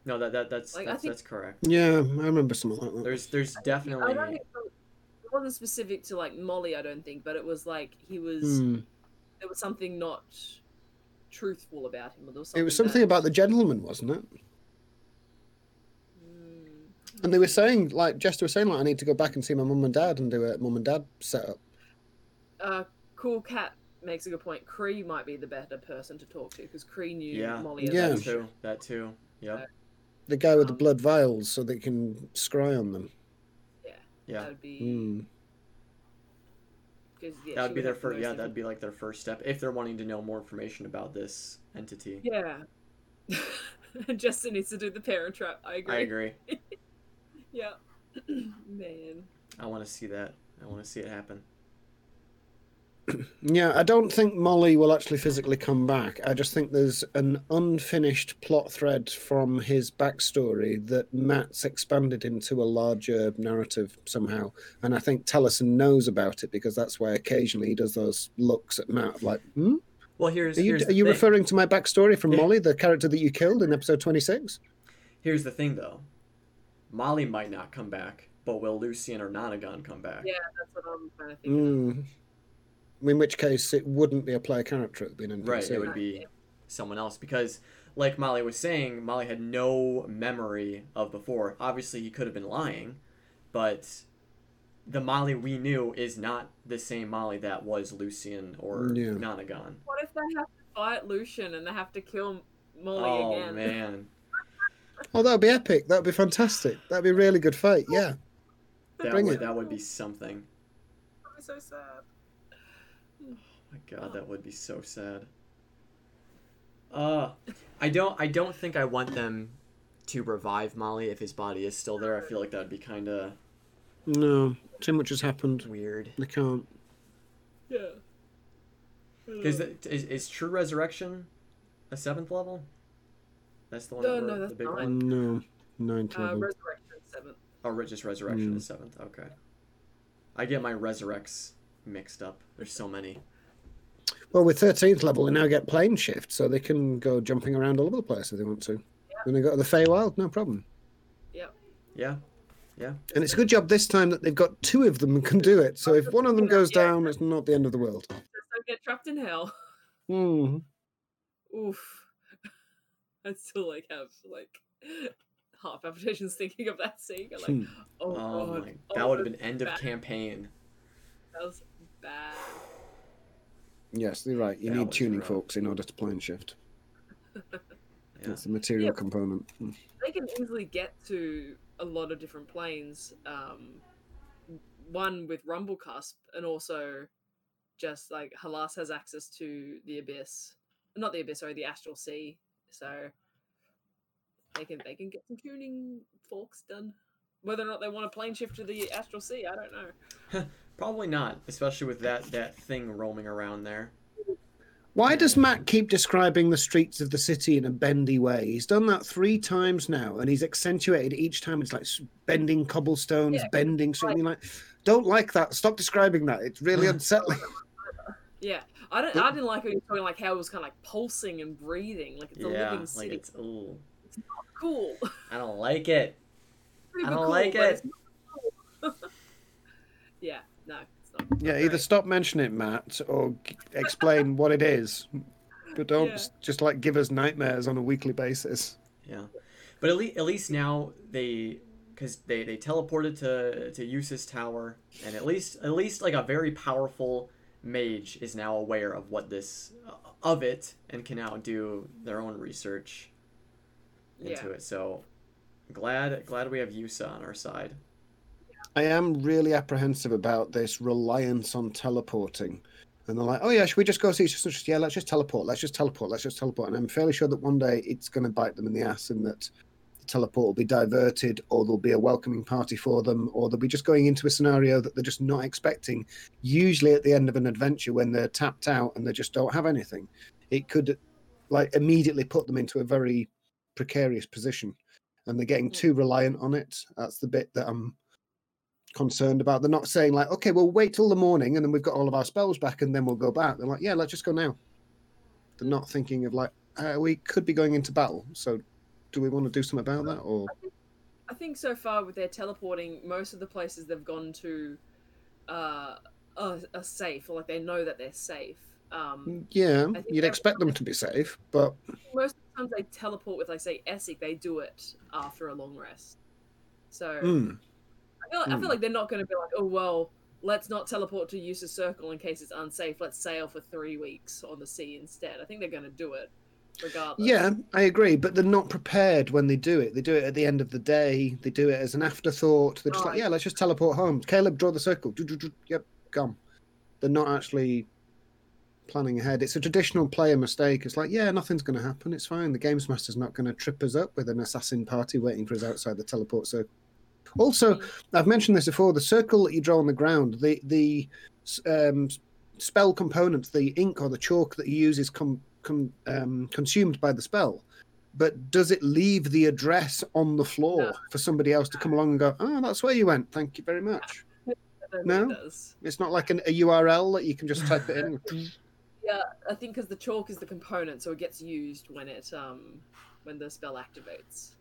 No, that, that that's Like, that's, think- that's correct. Yeah, I remember something like that. There's there's I definitely don't think it wasn't specific to like Molly, I don't think, but it was like he was. Hmm. There was something not truthful about him. Or there was It was something that- about the gentleman, wasn't it? Mm. And they were saying, like Jester was saying, like I need to go back and see my mum and dad and do a mum and dad setup. Uh, cool cat makes a good point. Cree might be the better person to talk to because Cree knew Yeah. Molly. as Yeah. a that too. That too. Yep. The guy with the Um, blood vials, so they can scry on them. Yeah. That would be. 'cause, yeah, that'd be their first. Yeah, that'd be like their first step if they're wanting to know more information about this entity. Yeah. [LAUGHS] Justin needs to do the parent trap. I agree. I agree. [LAUGHS] Yeah. [CLEARS THROAT] Man. I want to see that. I want to see it happen. Yeah, I don't think Molly will actually physically come back. I just think there's an unfinished plot thread from his backstory that Matt's expanded into a larger narrative somehow. And I think Taliesin knows about it because that's why occasionally he does those looks at Matt like, hmm? Well, here's Are you, here's are you referring to my backstory from Yeah. Molly, the character that you killed in episode 26? Here's the thing, though. Molly might not come back, but will Lucian or Nonagon come back? Yeah, that's what I'm trying to think. of. Mm. In which case, it wouldn't be a player character. It would be. Right. It would be someone else because, like Molly was saying, Molly had no memory of before. Obviously, he could have been lying, but the Molly we knew is not the same Molly that was Lucian or Yeah. Nonagon. What if they have to fight Lucian and they have to kill Molly again? oh again? man, [LAUGHS] Oh, that would be epic. That would be fantastic. That would be a really good fight. Yeah. that Bring would it. that would be something. That'd be so sad. My god that would be so sad uh i don't i don't think i want them to revive molly if his body is still there i feel like that would be kind of No, too much has happened. weird They can't. Yeah. because is, is true resurrection a seventh level that's the one No, that no, that's the big nine. one No, ninth Uh, level. Resurrection seventh. oh re- just resurrection Mm. is seventh okay i get my resurrects mixed up there's so many Well, with thirteenth level, they now get plane shift, so they can go jumping around all over the place if they want to. When they go to the Feywild, no problem. yeah Yeah. Yeah. And it's a good job this time that they've got two of them and can do it. So if one of them goes down, it's not the end of the world. Just don't get trapped in hell. Hmm. Oof. I still like have like half palpitations thinking of that scene. I'm like, Hmm. oh, oh god, my oh, that would have been end of campaign That was bad. Yes, you're right. You That need tuning rough. forks in order to plane shift. yeah. [LAUGHS] That's the material Yeah. component. Hmm. They can easily get to a lot of different planes. Um, one with Rumblecusp, and also just like Halas has access to the Abyss, not the Abyss, sorry, the Astral Sea. So they can they can get some tuning forks done. Whether or not they want to plane shift to the Astral Sea, I don't know. [LAUGHS] Probably not, especially with that that thing roaming around there. Why does Matt keep describing the streets of the city in a bendy way? He's done that three times now, and he's accentuated each time. It's like bending cobblestones, Yeah, 'cause bending something like. Don't like that. Stop describing that. It's really [LAUGHS] unsettling. Yeah, I don't. I didn't like it. Talking like how it was kind of like pulsing and breathing, like it's a yeah, living like city. it's ooh. It's not cool. [LAUGHS] I don't like it. I don't cool, like it. not cool. [LAUGHS] yeah, no, it's not. Yeah, not either stop mentioning it, Matt, or g- explain what it is. But don't Yeah. just like give us nightmares on a weekly basis. Yeah, but at least at least now they because they they teleported to to Eustace Tower, and at least at least like a very powerful mage is now aware of what this uh, of it and can now do their own research into Yeah. it. So glad glad we have Yusa on our side. I am really apprehensive about this reliance on teleporting. And they're like, oh, yeah, should we just go see and such? Yeah, let's just teleport. Let's just teleport. Let's just teleport. And I'm fairly sure that one day it's going to bite them in the ass and that the teleport will be diverted or there'll be a welcoming party for them or they'll be just going into a scenario that they're just not expecting. Usually at the end of an adventure when they're tapped out and they just don't have anything, it could like immediately put them into a very precarious position. And they're getting too reliant on it. That's the bit that I'm concerned about. They're not saying like, okay, we'll wait till the morning and then we've got all of our spells back and then we'll go back. They're like, yeah, let's just go now. They're not thinking of like, uh, we could be going into battle, so do we want to do something about that? Or I think so far with their teleporting, most of the places they've gone to uh, are, are safe, or like they know that they're safe. Um, yeah, you'd expect them to be safe, but most of the times they teleport with, like, say, Essek, they do it after a long rest. So mm, feel like, I Hmm. feel like they're not going to be like, oh well, let's not teleport to Eustace Circle in case it's unsafe. Let's sail for three weeks on the sea instead. I think they're going to do it regardless. yeah, I agree. But they're not prepared when they do it. They do it at the end of the day. They do it as an afterthought. They're just like, yeah, let's just teleport home. Caleb, draw the circle. Do, do, do. Yep, come. They're not actually planning ahead. It's a traditional player mistake. It's like, yeah, nothing's going to happen. It's fine. The games master's not going to trip us up with an assassin party waiting for us outside the teleport circle. Also, I've mentioned this before. The circle that you draw on the ground, the the um, spell component, the ink or the chalk that you use is com, com, um, consumed by the spell. But does it leave the address on the floor No. for somebody else to come along and go, "Oh, that's where you went. Thank you very much." No? it. It's not like an, a URL that you can just type it in. [LAUGHS] Yeah, I think because the chalk is the component, so it gets used when it um when the spell activates.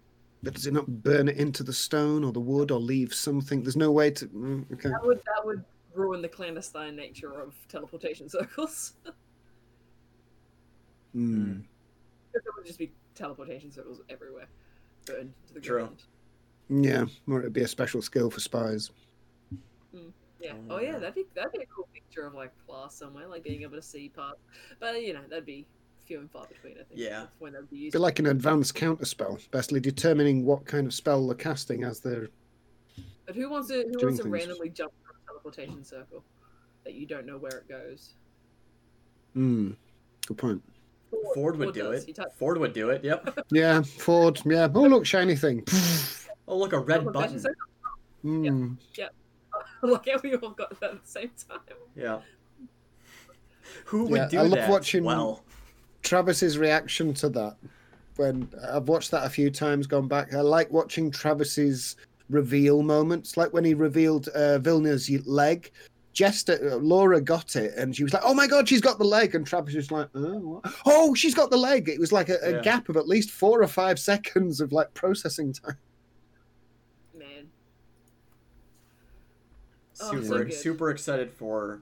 But does it not burn it into the stone or the wood or leave something? There's no way to. mm, Okay. That would that would ruin the clandestine nature of teleportation [LAUGHS] circles. Mm. there would just be teleportation circles everywhere, burned to the True. ground. Yeah, or it'd be a special skill for spies. Yeah. Oh, Oh yeah, yeah. that'd be that'd be a cool picture of like class somewhere, like being able to see past. But you know, that'd be few and far between. I think. Yeah. When that'd be used. Be like an advanced counter spell, basically determining what kind of spell they're casting as they're. But who wants to who wants to things. randomly jump from a teleportation circle that you don't know where it goes? Hmm. Good point. Fjord would do does. it. He Fjord would do it. Yep. [LAUGHS] [LAUGHS] Yeah, Fjord. Yeah. Oh, look, shiny thing. [LAUGHS] Oh look, a red teleportation button. circle? Mm. Look how we all got that at the same time. Yeah. Who would Yeah, do I love that? watching- Well, Travis's reaction to that. When I've watched that a few times, gone back. I like watching Travis's reveal moments, like when he revealed uh, Vilna's leg. Jester, uh, Laura got it, and she was like, "Oh my god, she's got the leg!" And Travis was like, "Oh, what? oh, she's got the leg." It was like a, a Yeah. gap of at least four or five seconds of like processing time. Man. Oh, so super good. super excited for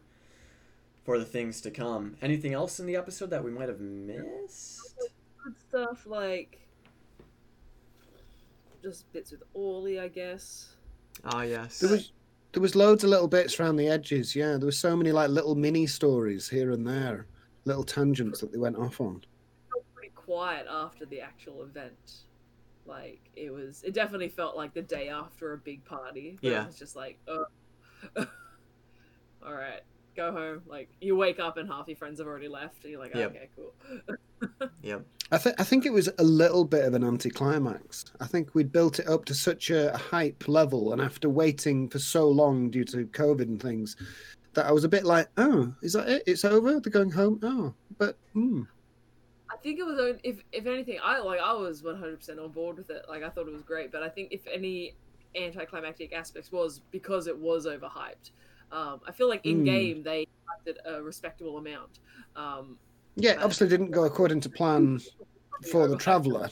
for the things to come. Anything else in the episode that we might have missed? Good stuff like just bits with Orly, I guess. Ah, yes. There was there was loads of little bits around the edges. Yeah, there were so many like little mini stories here and there, little tangents that they went off on. pretty quiet after the actual event. Like it was, it definitely felt like the day after a big party. Yeah. it was just like, oh, [LAUGHS] all right, go home. Like you wake up and half your friends have already left, and you're like, Yep. okay, cool. [LAUGHS] Yep. I think I think it was a little bit of an anticlimax. I think we'd built it up to such a hype level, and after waiting for so long due to COVID and things, that I was a bit like, "Oh, is that it? It's over? They're going home? Oh, but hmm, I think it was on- if if anything, I like I was 100 percent on board with it. Like I thought it was great, but I think if any anticlimactic aspects was because it was overhyped. Um, I feel like in Mm. game they hyped it a respectable amount. Um, yeah, obviously didn't go according to plan [LAUGHS] for the traveler.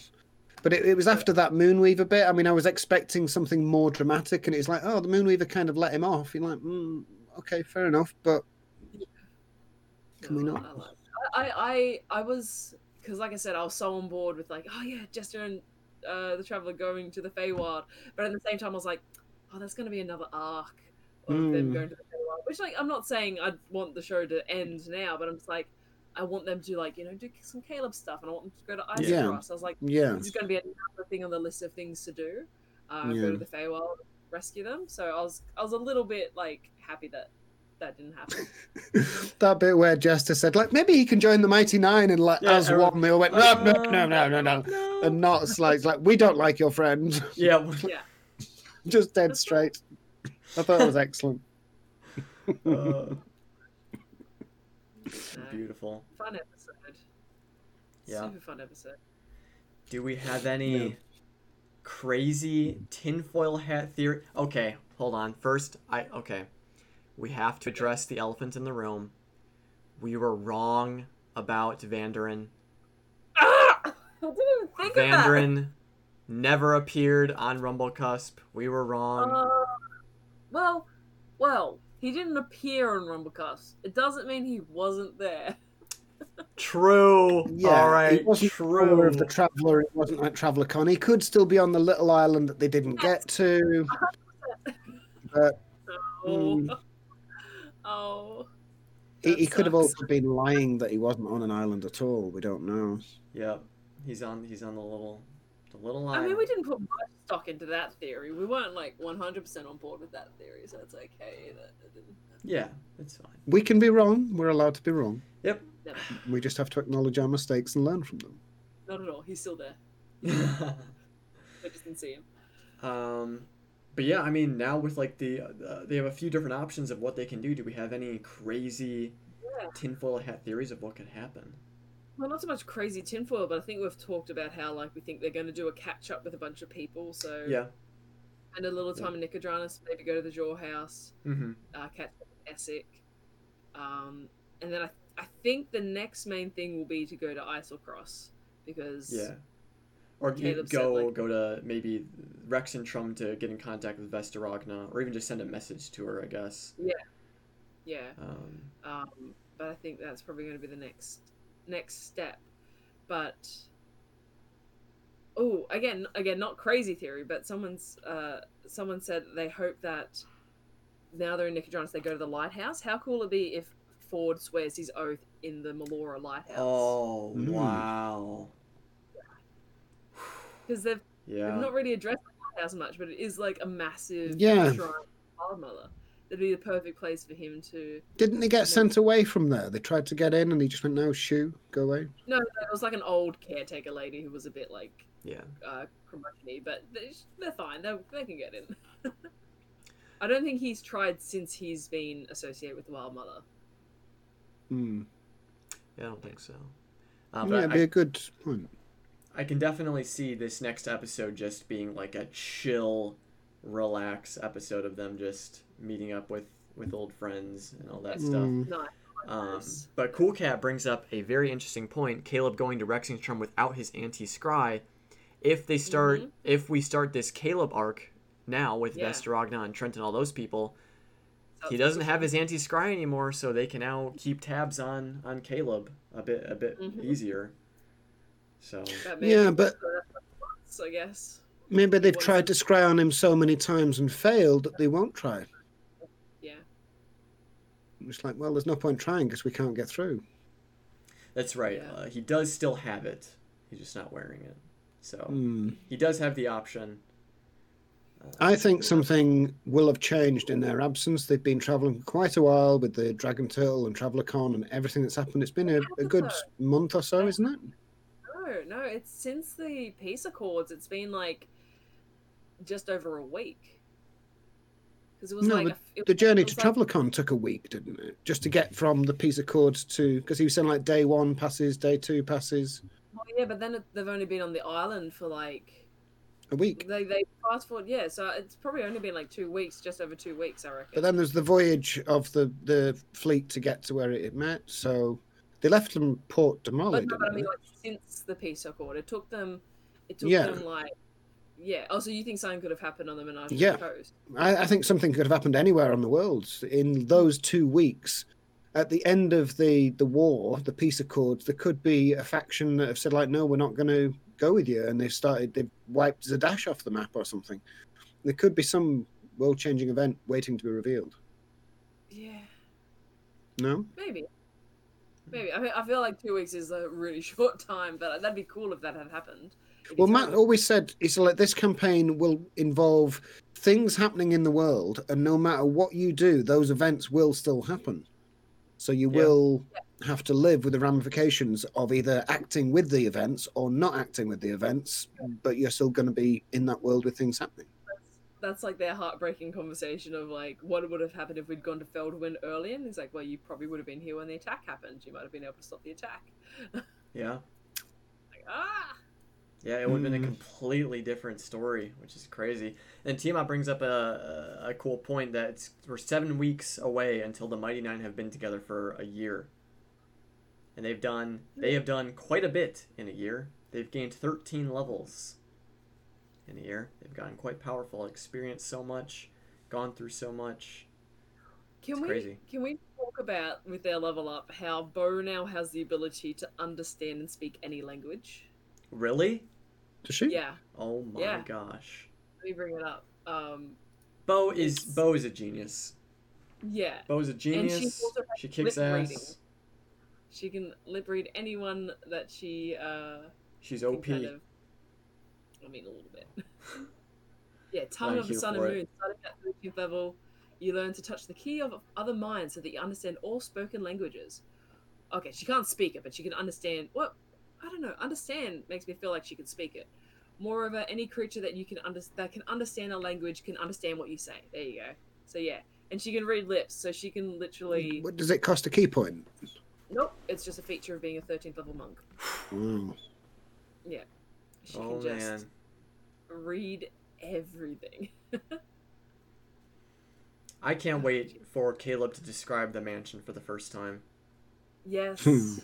But it, it was after that Moonweaver bit. I mean, I was expecting something more dramatic, and it's like, oh, the Moonweaver kind of let him off. You're like, mm, okay, fair enough, but Can we not? I, I, I, was because, like I said, I was so on board with like, oh yeah, Jester and uh, the Traveler going to the Feywild, but at the same time, I was like, oh, that's going to be another arc of them Mm. going to the. Which, like, I'm not saying I want the show to end now, but I'm just like, I want them to like, you know, do some Caleb stuff, and I want them to go to Ice Yeah. Cross. I was like, yeah, this is going to be another thing on the list of things to do. Uh, Yeah. Go to the Feywild, rescue them. So I was, I was a little bit like happy that that didn't happen. [LAUGHS] that bit where Jester said, like, maybe he can join the Mighty Nein, and like Yeah, as everyone- one, they all went, no, no, no, no, no, no, no. and not like, like we don't like your friend, yeah. yeah. [LAUGHS] just dead straight. I thought it was excellent. Uh, beautiful. fun episode. Yeah. Super fun episode. Do we have any Yeah. crazy tinfoil hat theory? Okay, hold on. First, I okay. We have to address the elephant in the room. We were wrong about Vandran. Ah! I didn't even think of that. Vandran never appeared on Rumblecusp. We were wrong. Uh, well, well, he didn't appear on Rumblecusp. It doesn't mean he wasn't there. [LAUGHS] True. Yeah, All right. he wasn't True. follower of the Traveller. It wasn't like Traveller Con. He could still be on the little island that they didn't get to. [LAUGHS] But Oh, Mm. oh. he, he could have also been lying that he wasn't on an island at all. We don't know. Yep. He's on. He's on the little, the little I mean, we didn't put much stock into that theory. We weren't like 100% on board with that theory, so it's okay that it didn't. Yeah, it's fine. We can be wrong. We're allowed to be wrong. Yep. No, We just have to acknowledge our mistakes and learn from them. not at all. He's still there. [LAUGHS] I just didn't see him. um, but yeah, I mean, now with like the, uh, they have a few different options of what they can do. Do we have any crazy Yeah. tinfoil hat theories of what could happen? Well, not so much crazy tinfoil, but I think we've talked about how like we think they're going to do a catch up with a bunch of people. So Yeah. and a little time in Nicodranas, maybe go to the Jaw House, Mm-hmm. uh, catch up with Essek, um, and then I I think the next main thing will be to go to Eiselcross because Yeah. Or you Caleb said, go like- go to maybe Rexxentrum to get in contact with Vess DeRogna, or even just send a message to her. I guess. Yeah, yeah, Um, um, but I think that's probably going to be the next next step. But oh, again, again, not crazy theory, but someone's uh, someone said they hope that now they're in Nicodranas, they go to the lighthouse. How cool would it be if Fjord swears his oath in the Melora lighthouse? oh Mm. wow. [SIGHS] because they've, Yeah. they've not really addressed the lighthouse much, but it is like a massive Yeah. shrine of Wildmother. That'd be the perfect place for him to. Didn't he get sent away from there? They tried to get in and he just went, no, shoo, go away. No, no, it was like an old caretaker lady who was a bit like Yeah. uh, curmudgeony, but they- they're fine. They they can get in. [LAUGHS] I don't think he's tried since he's been associated with the Wild Mother. Hmm. Yeah, I don't think so. Uh, yeah, it'd I, be a good point. I can definitely see this next episode just being like a chill, relax episode of them just meeting up with with old friends and all that stuff. Mm. No, Um, but Cool Cat brings up a very interesting point. Caleb going to Rexxentrum without his anti scry. If they start, Mhm. if we start this Caleb arc now with Yeah. Vess DeRogna and Trent and all those people, he doesn't have his anti scry anymore, so they can now keep tabs on on Caleb a bit a bit Mhm. easier. So Yeah, but so I guess maybe they've What is tried it? to scry on him so many times and failed that they won't try. yeah. It's like, well, there's no point trying because we can't get through. that's right. Yeah. Uh, he does still have it. He's just not wearing it. So Hmm. he does have the option. Uh, I think something will have changed in their absence. They've been traveling quite a while with the Dragon Turtle and Traveler Con and everything that's happened. It's been a, a good month or so, isn't it? No, no, it's since the peace accords. It's been like just over a week. Because it was No, like but a, The journey to like- Traveler Con took a week, didn't it? Just to get from the peace accords to because he was saying like day one passes, day two passes, Well, yeah, but then they've only been on the island for like a week. they they fast forward. Yeah, so it's probably only been like two weeks, just over two weeks, I reckon. But then there's the voyage of the the fleet to get to where it met. So they left them Port Damali, But no, but I mean, like since the peace accord, it took them it took Yeah. them like yeah. Oh, so you think something could have happened on the Menage Yeah. Coast? I, I think something could have happened anywhere on the world in those two weeks. At the end of the the war, the peace accords, there could be a faction that have said like, "No, we're not going to go with you," and they've started, they've wiped Zadash off the map or something. There could be some world-changing event waiting to be revealed. Yeah, No, maybe. Maybe. I, mean, I feel like two weeks is a really [LAUGHS] short time, but that'd be cool if that had happened. It'd be Well, Matt always said it's like this campaign will involve things happening in the world, and no matter what you do, those events will still happen. So you Yeah. will have to live with the ramifications of either acting with the events or not acting with the events, but you're still going to be in that world with things happening. that's like their heartbreaking conversation of like what would have happened if we'd gone to Felderwin early and he's like well you probably would have been here when the attack happened you might have been able to stop the attack [LAUGHS] Yeah. like ah Yeah, it would have been a Mm. completely different story, which is crazy. And Tiamat brings up a, a, a cool point that it's, we're seven weeks away until the Mighty Nein have been together for a year. And they've done they have done quite a bit in a year. They've gained 13 levels in a year. They've gotten quite powerful, experienced so much, gone through so much. can It's we crazy. can we talk about with their level up how Beau now has the ability to understand and speak any language Really? Does she? yeah Oh my Yeah. gosh. let me bring it up um Beau is Beau is a genius. yeah Beau is a genius. also has She kicks lip reading. ass. she can lip read anyone that she uh She's can OP. kind of I mean a little bit. [LAUGHS] yeah, Tongue Thank of the Sun for and it. Moon, starting at 13th level, you learn to touch the key of other minds so that you understand all spoken languages. Okay, she can't speak it, but she can understand what I don't know, understand makes me feel like she can speak it. Moreover, any creature that you can under- that can understand a language can understand what you say. There you go. So yeah. And she can read lips, so she can literally What does it cost a key point? Nope, it's just a feature of being a 13th level monk. Yeah. She Oh can just man. read everything. [LAUGHS] I can't wait for Caleb to describe the mansion for the first time. Yes. [LAUGHS] Hmm.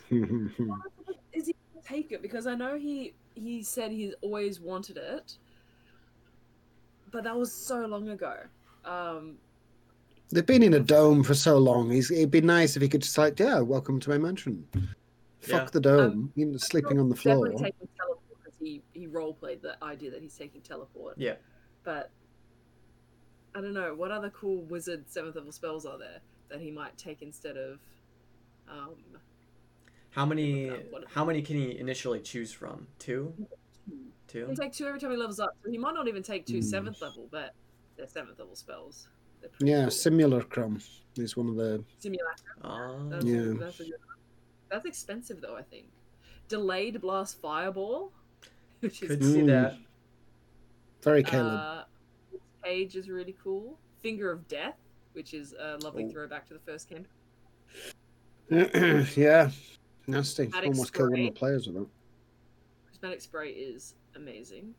Is he gonna take it? Because I know he he said he's always wanted it, but that was so long ago. Um, They've been in a dome for so long. He's, it'd be nice if he could just like, yeah, welcome to my mansion. Fuck Yeah. the dome. you know, sleeping on the floor. Definitely taking teleport because he he role played the idea that he's taking teleport. Yeah. But I don't know what other cool wizard seventh level spells are there that he might take instead of. Um, How many What- what- how many can he initially choose from? Two? he Two? can take two every time he levels up, so he might not even take two Hmm. seventh level, but they're seventh level spells. Yeah, cool. Simulacrum is one of the. Simulacrum. Ah. That's, Yeah. that's, a good one. that's expensive though, I think. Delayed blast fireball, [LAUGHS] which is Could see Mm. that. Very Caleb. uh, page is really cool. Finger of Death, which is a lovely Oh. throwback to the first campaign. [CLEARS THROAT] yeah, nasty. Attic Almost killed one of the players with that. Prismatic spray is amazing.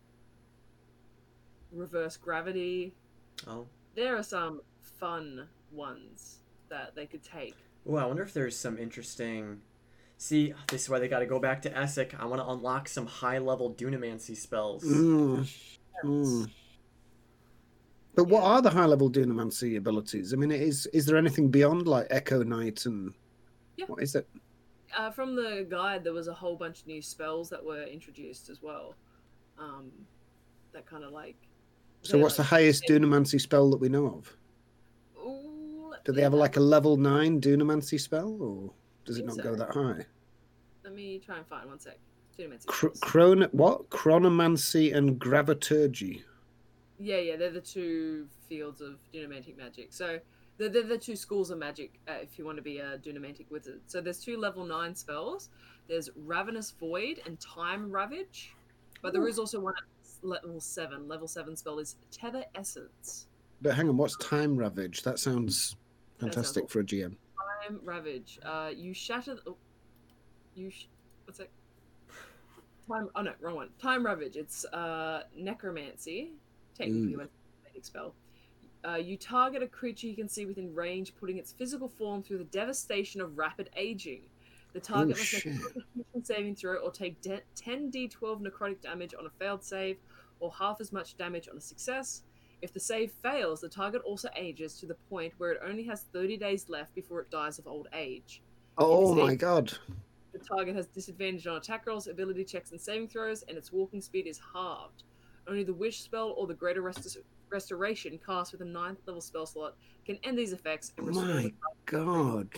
Reverse gravity. Oh. There are some fun ones that they could take. Ooh, I wonder if there's some interesting See, this is why they gotta go back to Essek. I wanna unlock some high level Dunamancy spells. Mm, mm. But what are the high level Dunamancy abilities? I mean, is is there anything beyond like Echo Knight and Yeah. what is it? Uh, from the guide, there was a whole bunch of new spells that were introduced as well. Um, that kind of like. So what's the like- highest Dunamancy spell that we know of? Ooh, Do they have have- like a level nine Dunamancy spell, or does it not so. go that high? Let me try and find one sec. Dunamancy. Cr- chron what? Chronomancy and Graviturgy. Yeah, yeah, they're the two fields of Dunamantic magic. So they're, they're the two schools of magic uh, if you want to be a Dunamantic wizard. So there's two level 9 spells. There's Ravenous Void and Time Ravage. But there Ooh. is also one at level 7. Level 7 spell is Tether Essence. But hang on, what's Time Ravage? That sounds That sounds fantastic for a GM. Time Ravage. Uh, you shatter. The, oh, you. Sh- what's that? Time. Oh no, wrong one. Time Ravage. It's uh, necromancy. Technically, Mm. a magic spell. Uh, you target a creature you can see within range, putting its physical form through the devastation of rapid aging. The target Oh, must make a. Saving throw or take de- 10d12 necrotic damage on a failed save, or half as much damage on a success. If the save fails, the target also ages to the point where it only has 30 days left before it dies of old age. Oh my a- god. The target has disadvantage on attack rolls, ability checks, and saving throws, and its walking speed is halved. Only the Wish spell or the Greater Rest- Restoration cast with a ninth level spell slot can end these effects and My the god.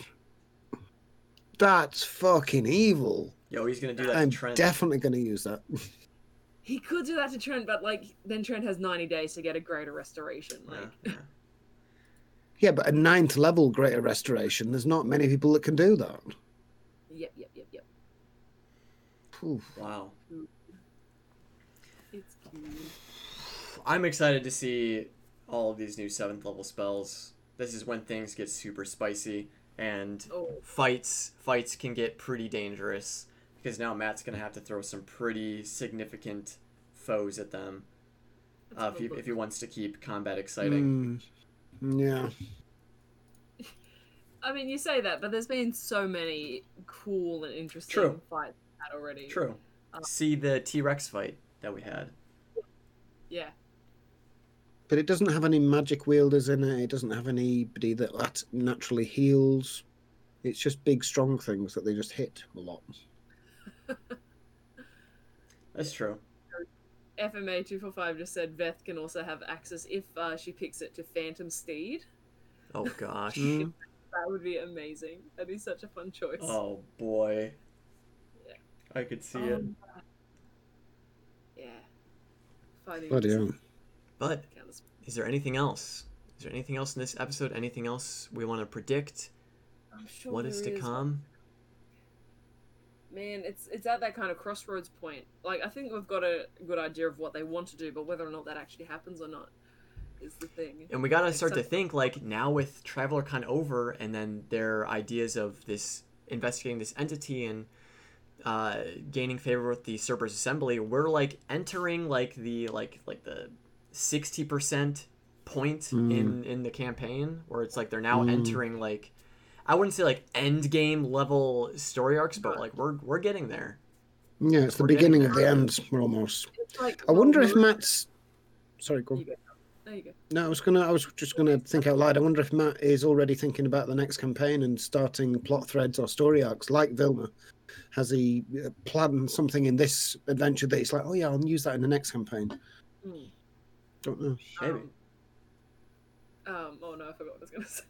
That's fucking evil. Yo, he's gonna do that I'm to Trent. definitely going to use that. [LAUGHS] He could do that to Trent, but like then Trent has 90 days to get a Greater Restoration. Yeah, yeah. [LAUGHS] Yeah, but a ninth level greater restoration, there's not many people that can do that. yep, yep, yep, yep. Oof. Wow. It's cute. I'm excited to see all of these new seventh level spells. This is when things get super spicy and Oh, fights fights can get pretty dangerous because now Matt's gonna have to throw some pretty significant foes at them uh, if, he, if he wants to keep combat exciting. Mm, yeah. [LAUGHS] I mean, you say that, but there's been so many cool and interesting True. fights had already. True. Uh, See the T Rex fight that we had. Yeah. But it doesn't have any magic wielders in it. It doesn't have anybody that that naturally heals. It's just big, strong things that they just hit a lot. [LAUGHS] That's true. FMA two four five just said Veth can also have access if uh, she picks it to Phantom Steed. Oh gosh. [LAUGHS] Mm. That would be amazing. That'd be such a fun choice. Oh boy. Yeah. I could see it. Um, Yeah. Fighting Bloody hell. But Counter- is there anything else? Is there anything else in this episode? Anything else we want to predict? I'm sure what is to come? Man, it's it's at that kind of crossroads point. Like I think we've got a good idea of what they want to do, but whether or not that actually happens or not is the thing. And we gotta Like, start to think like now with Traveler Con over, and then their ideas of this investigating this entity and uh, gaining favor with the Cerberus Assembly, we're like entering like the like like the sixty percent point Mm. in in the campaign, where it's like they're now Mm. entering like I wouldn't say like end game level story arcs, but like we're we're getting there. Yeah, it's the We're getting beginning of the end, almost. It's like, I wonder if well, Matt's. Sorry, go on. You go. There you go. No, I was gonna. I was just gonna think out loud. I wonder if Matt is already thinking about the next campaign and starting plot threads or story arcs like Vilya. Has he uh, planned something in this adventure that he's like, oh yeah, I'll use that in the next campaign? Hmm. Don't know. Maybe. Um, um, oh no, I forgot what I was gonna [LAUGHS] say.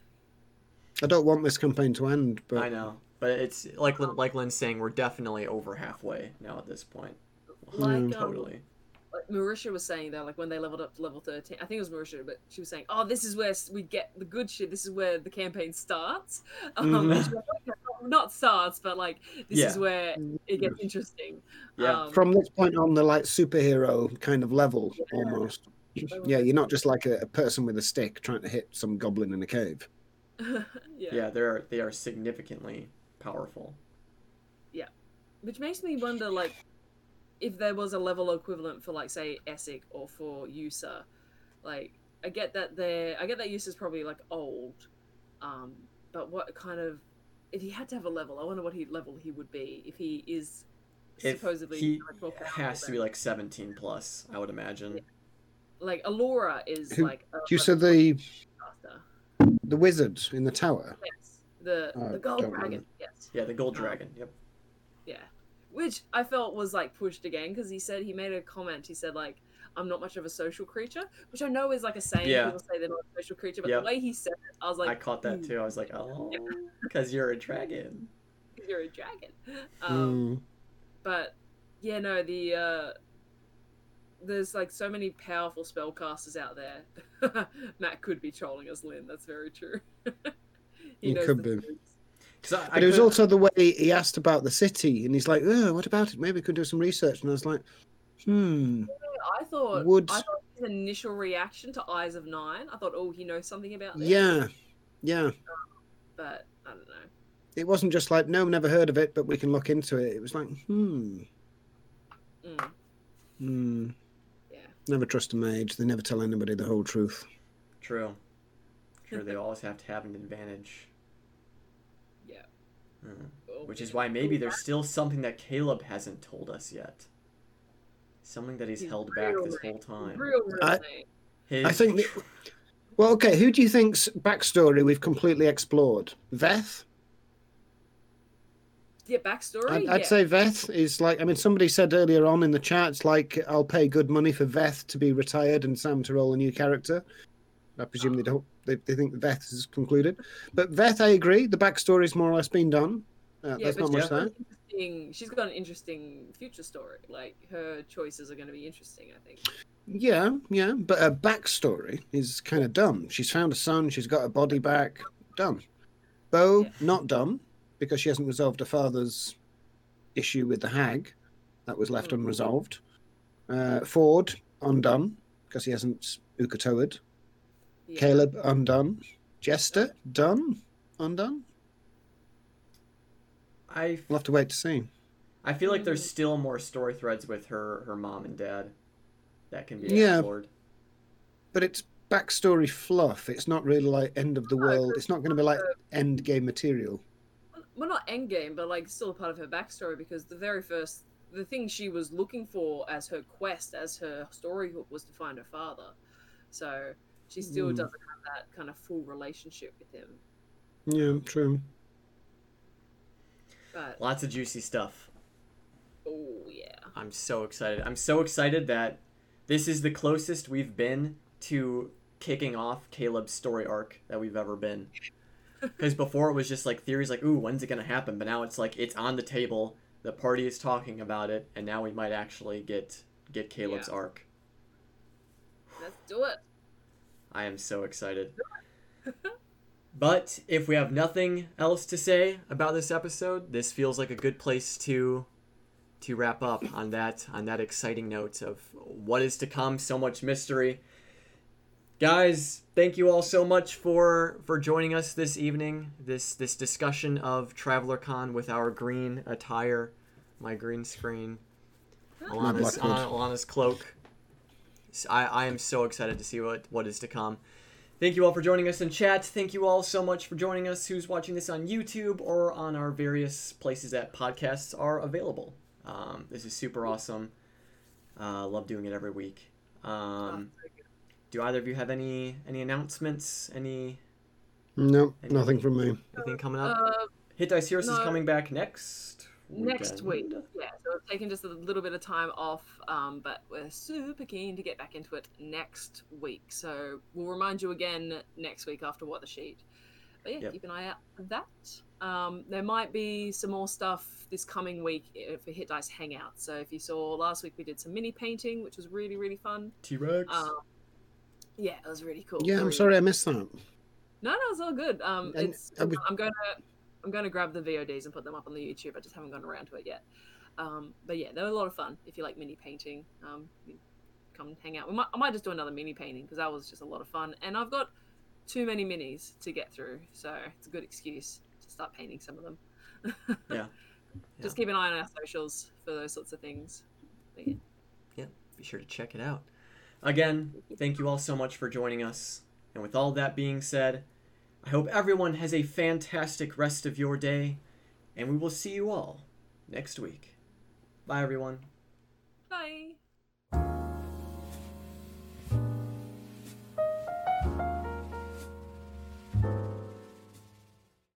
I don't want this campaign to end, but I know, but it's like like Lynn's saying, we're definitely over halfway now at this point. Like um, Totally. like Marisha was saying though, like when they leveled up to level thirteen, I think it was Marisha, but she was saying, "Oh, this is where we get the good shit. This is where the campaign starts." [LAUGHS] Um, Mhm. and she was like, not starts, but like this is where it gets interesting. Yeah. Um, from this point on, the like superhero kind of level almost. Yeah, you're not just like a, a person with a stick trying to hit some goblin in a cave. [LAUGHS] yeah. yeah, they're they are significantly powerful. Yeah, which makes me wonder, like, if there was a level equivalent for, like, say, Essek or for Yussa. Like, I get that they're, I get that Yussa's probably like old, um, but what kind of, if he had to have a level, I wonder what he level he would be if he is If supposedly he much more powerful has to be like 17 plus, I would imagine. Like Alora is Who- like a You said the caster. the wizard in the tower. Yes, the Oh, the gold don't dragon. Yes. Yeah, the gold Um, dragon. Yep. Yeah. Which I felt was like pushed again because he said he made a comment. He said like, "I'm not much of a social creature," which I know is like a saying. Yeah. People say they're not a social creature, but Yep. the way he said it, I was like, I caught that "Hmm, too. I was like, oh, because you're a dragon. [LAUGHS] You're a dragon. Um, Mm. But yeah, no, the uh, there's like so many powerful spellcasters out there. [LAUGHS] Matt could be trolling us, Lynn. That's very true. [LAUGHS] He knows could be. truth. 'Cause I, I But it was also the way he asked about the city, and he's like, "Oh, what about it? Maybe we could do some research." And I was like, "Hmm, I thought Would- I thought his initial reaction to Eyes of Nine. I thought, oh, he knows something about this. yeah, yeah." but I don't know. It wasn't just like, "No, never heard of it, but we can look into it." It was like, "Hmm, Mm, hmm." Yeah. Never trust a mage. They never tell anybody the whole truth. True. True. They always have to have an advantage. Oh, Which is why maybe there's still something that Caleb hasn't told us yet. Something that he's His held back this whole time. real, real I- His I think. The, well, okay. Who do you think's backstory we've completely explored? Veth. Yeah, backstory. I'd, yeah. I'd say Veth is like. I mean, somebody said earlier on in the chat, it's like I'll pay good money for Veth to be retired and Sam to roll a new character. I presume they don't. They, they think Veth is concluded, but Veth, I agree. The backstory's more or less been done. Uh, Yeah, there's but not much there. got an interesting- She's got an interesting future story. Like her choices are going to be interesting. I think. Yeah, yeah, but her backstory is kind of dumb. She's found a son. She's got her body back. Dumb. Beau, Yeah. not done because she hasn't resolved her father's issue with the hag. That was left Mm. unresolved. Uh, Fjord, undone because he hasn't Ukatoed. Yeah. Caleb, undone. Jester, done. Undone. I We'll have to wait to see. I feel like there's still more story threads with her her mom and dad that can be Yeah. explored. But it's backstory fluff. It's not really like end of the world. It's not going to be like uh, end game material. Well, not endgame, but like still a part of her backstory because the very first, the thing she was looking for as her quest, as her story hook, was to find her father. So she still Mm. doesn't have that kind of full relationship with him. Yeah, true. But Lots of juicy stuff. oh yeah, I'm so excited. I'm so excited that this is the closest we've been to kicking off Caleb's story arc that we've ever been. Because before it was just like theories like, ooh, when's it gonna happen? But now it's like it's on the table. The party is talking about it, and now we might actually get get Caleb's Yeah. arc. let's do it. I am so excited. [LAUGHS] but if we have nothing else to say about this episode, this feels like a good place to to wrap up on that on that exciting note of what is to come, so much mystery. Guys, thank you all so much for for joining us this evening. This this discussion of Traveler Con with our green attire, my green screen, Alana's, Blackwood. Alana's cloak. S- I, I am so excited to see what, what is to come. Thank you all for joining us in chat. Thank you all so much for joining us who's watching this on YouTube or on our various places that podcasts are available. Um, this is super awesome. Uh, love doing it every week. Um, do either of you have any any announcements? Any No, Any- nothing from me. anything coming up? Uh, Hit Dice Heroes is coming back next next week. weekend. Yeah, so we've taken just a little bit of time off, um, but we're super keen to get back into it next week. So we'll remind you again next week after what the sheet. But yeah, Yep. keep an eye out for that. Um, there might be some more stuff this coming week uh, for Hit Dice Hangout. So if you saw last week, we did some mini painting, which was really really fun. T Rex. Um, yeah, it was really cool. Yeah, I'm Really- sorry I missed that. No, no, it's all good. Um, And it's I was- I'm gonna I'm gonna grab the VODs and put them up on the YouTube. I just haven't gone around to it yet. Um, but yeah, they were a lot of fun. If you like mini painting, um, come hang out. We might, I might just do another mini painting because that was just a lot of fun. And I've got too many minis to get through, so it's a good excuse to start painting some of them. [LAUGHS] Yeah. Just keep an eye on our socials for those sorts of things. But yeah. be sure to check it out. Again, thank you all so much for joining us. And with all that being said, I hope everyone has a fantastic rest of your day, and we will see you all next week. Bye, everyone. Bye.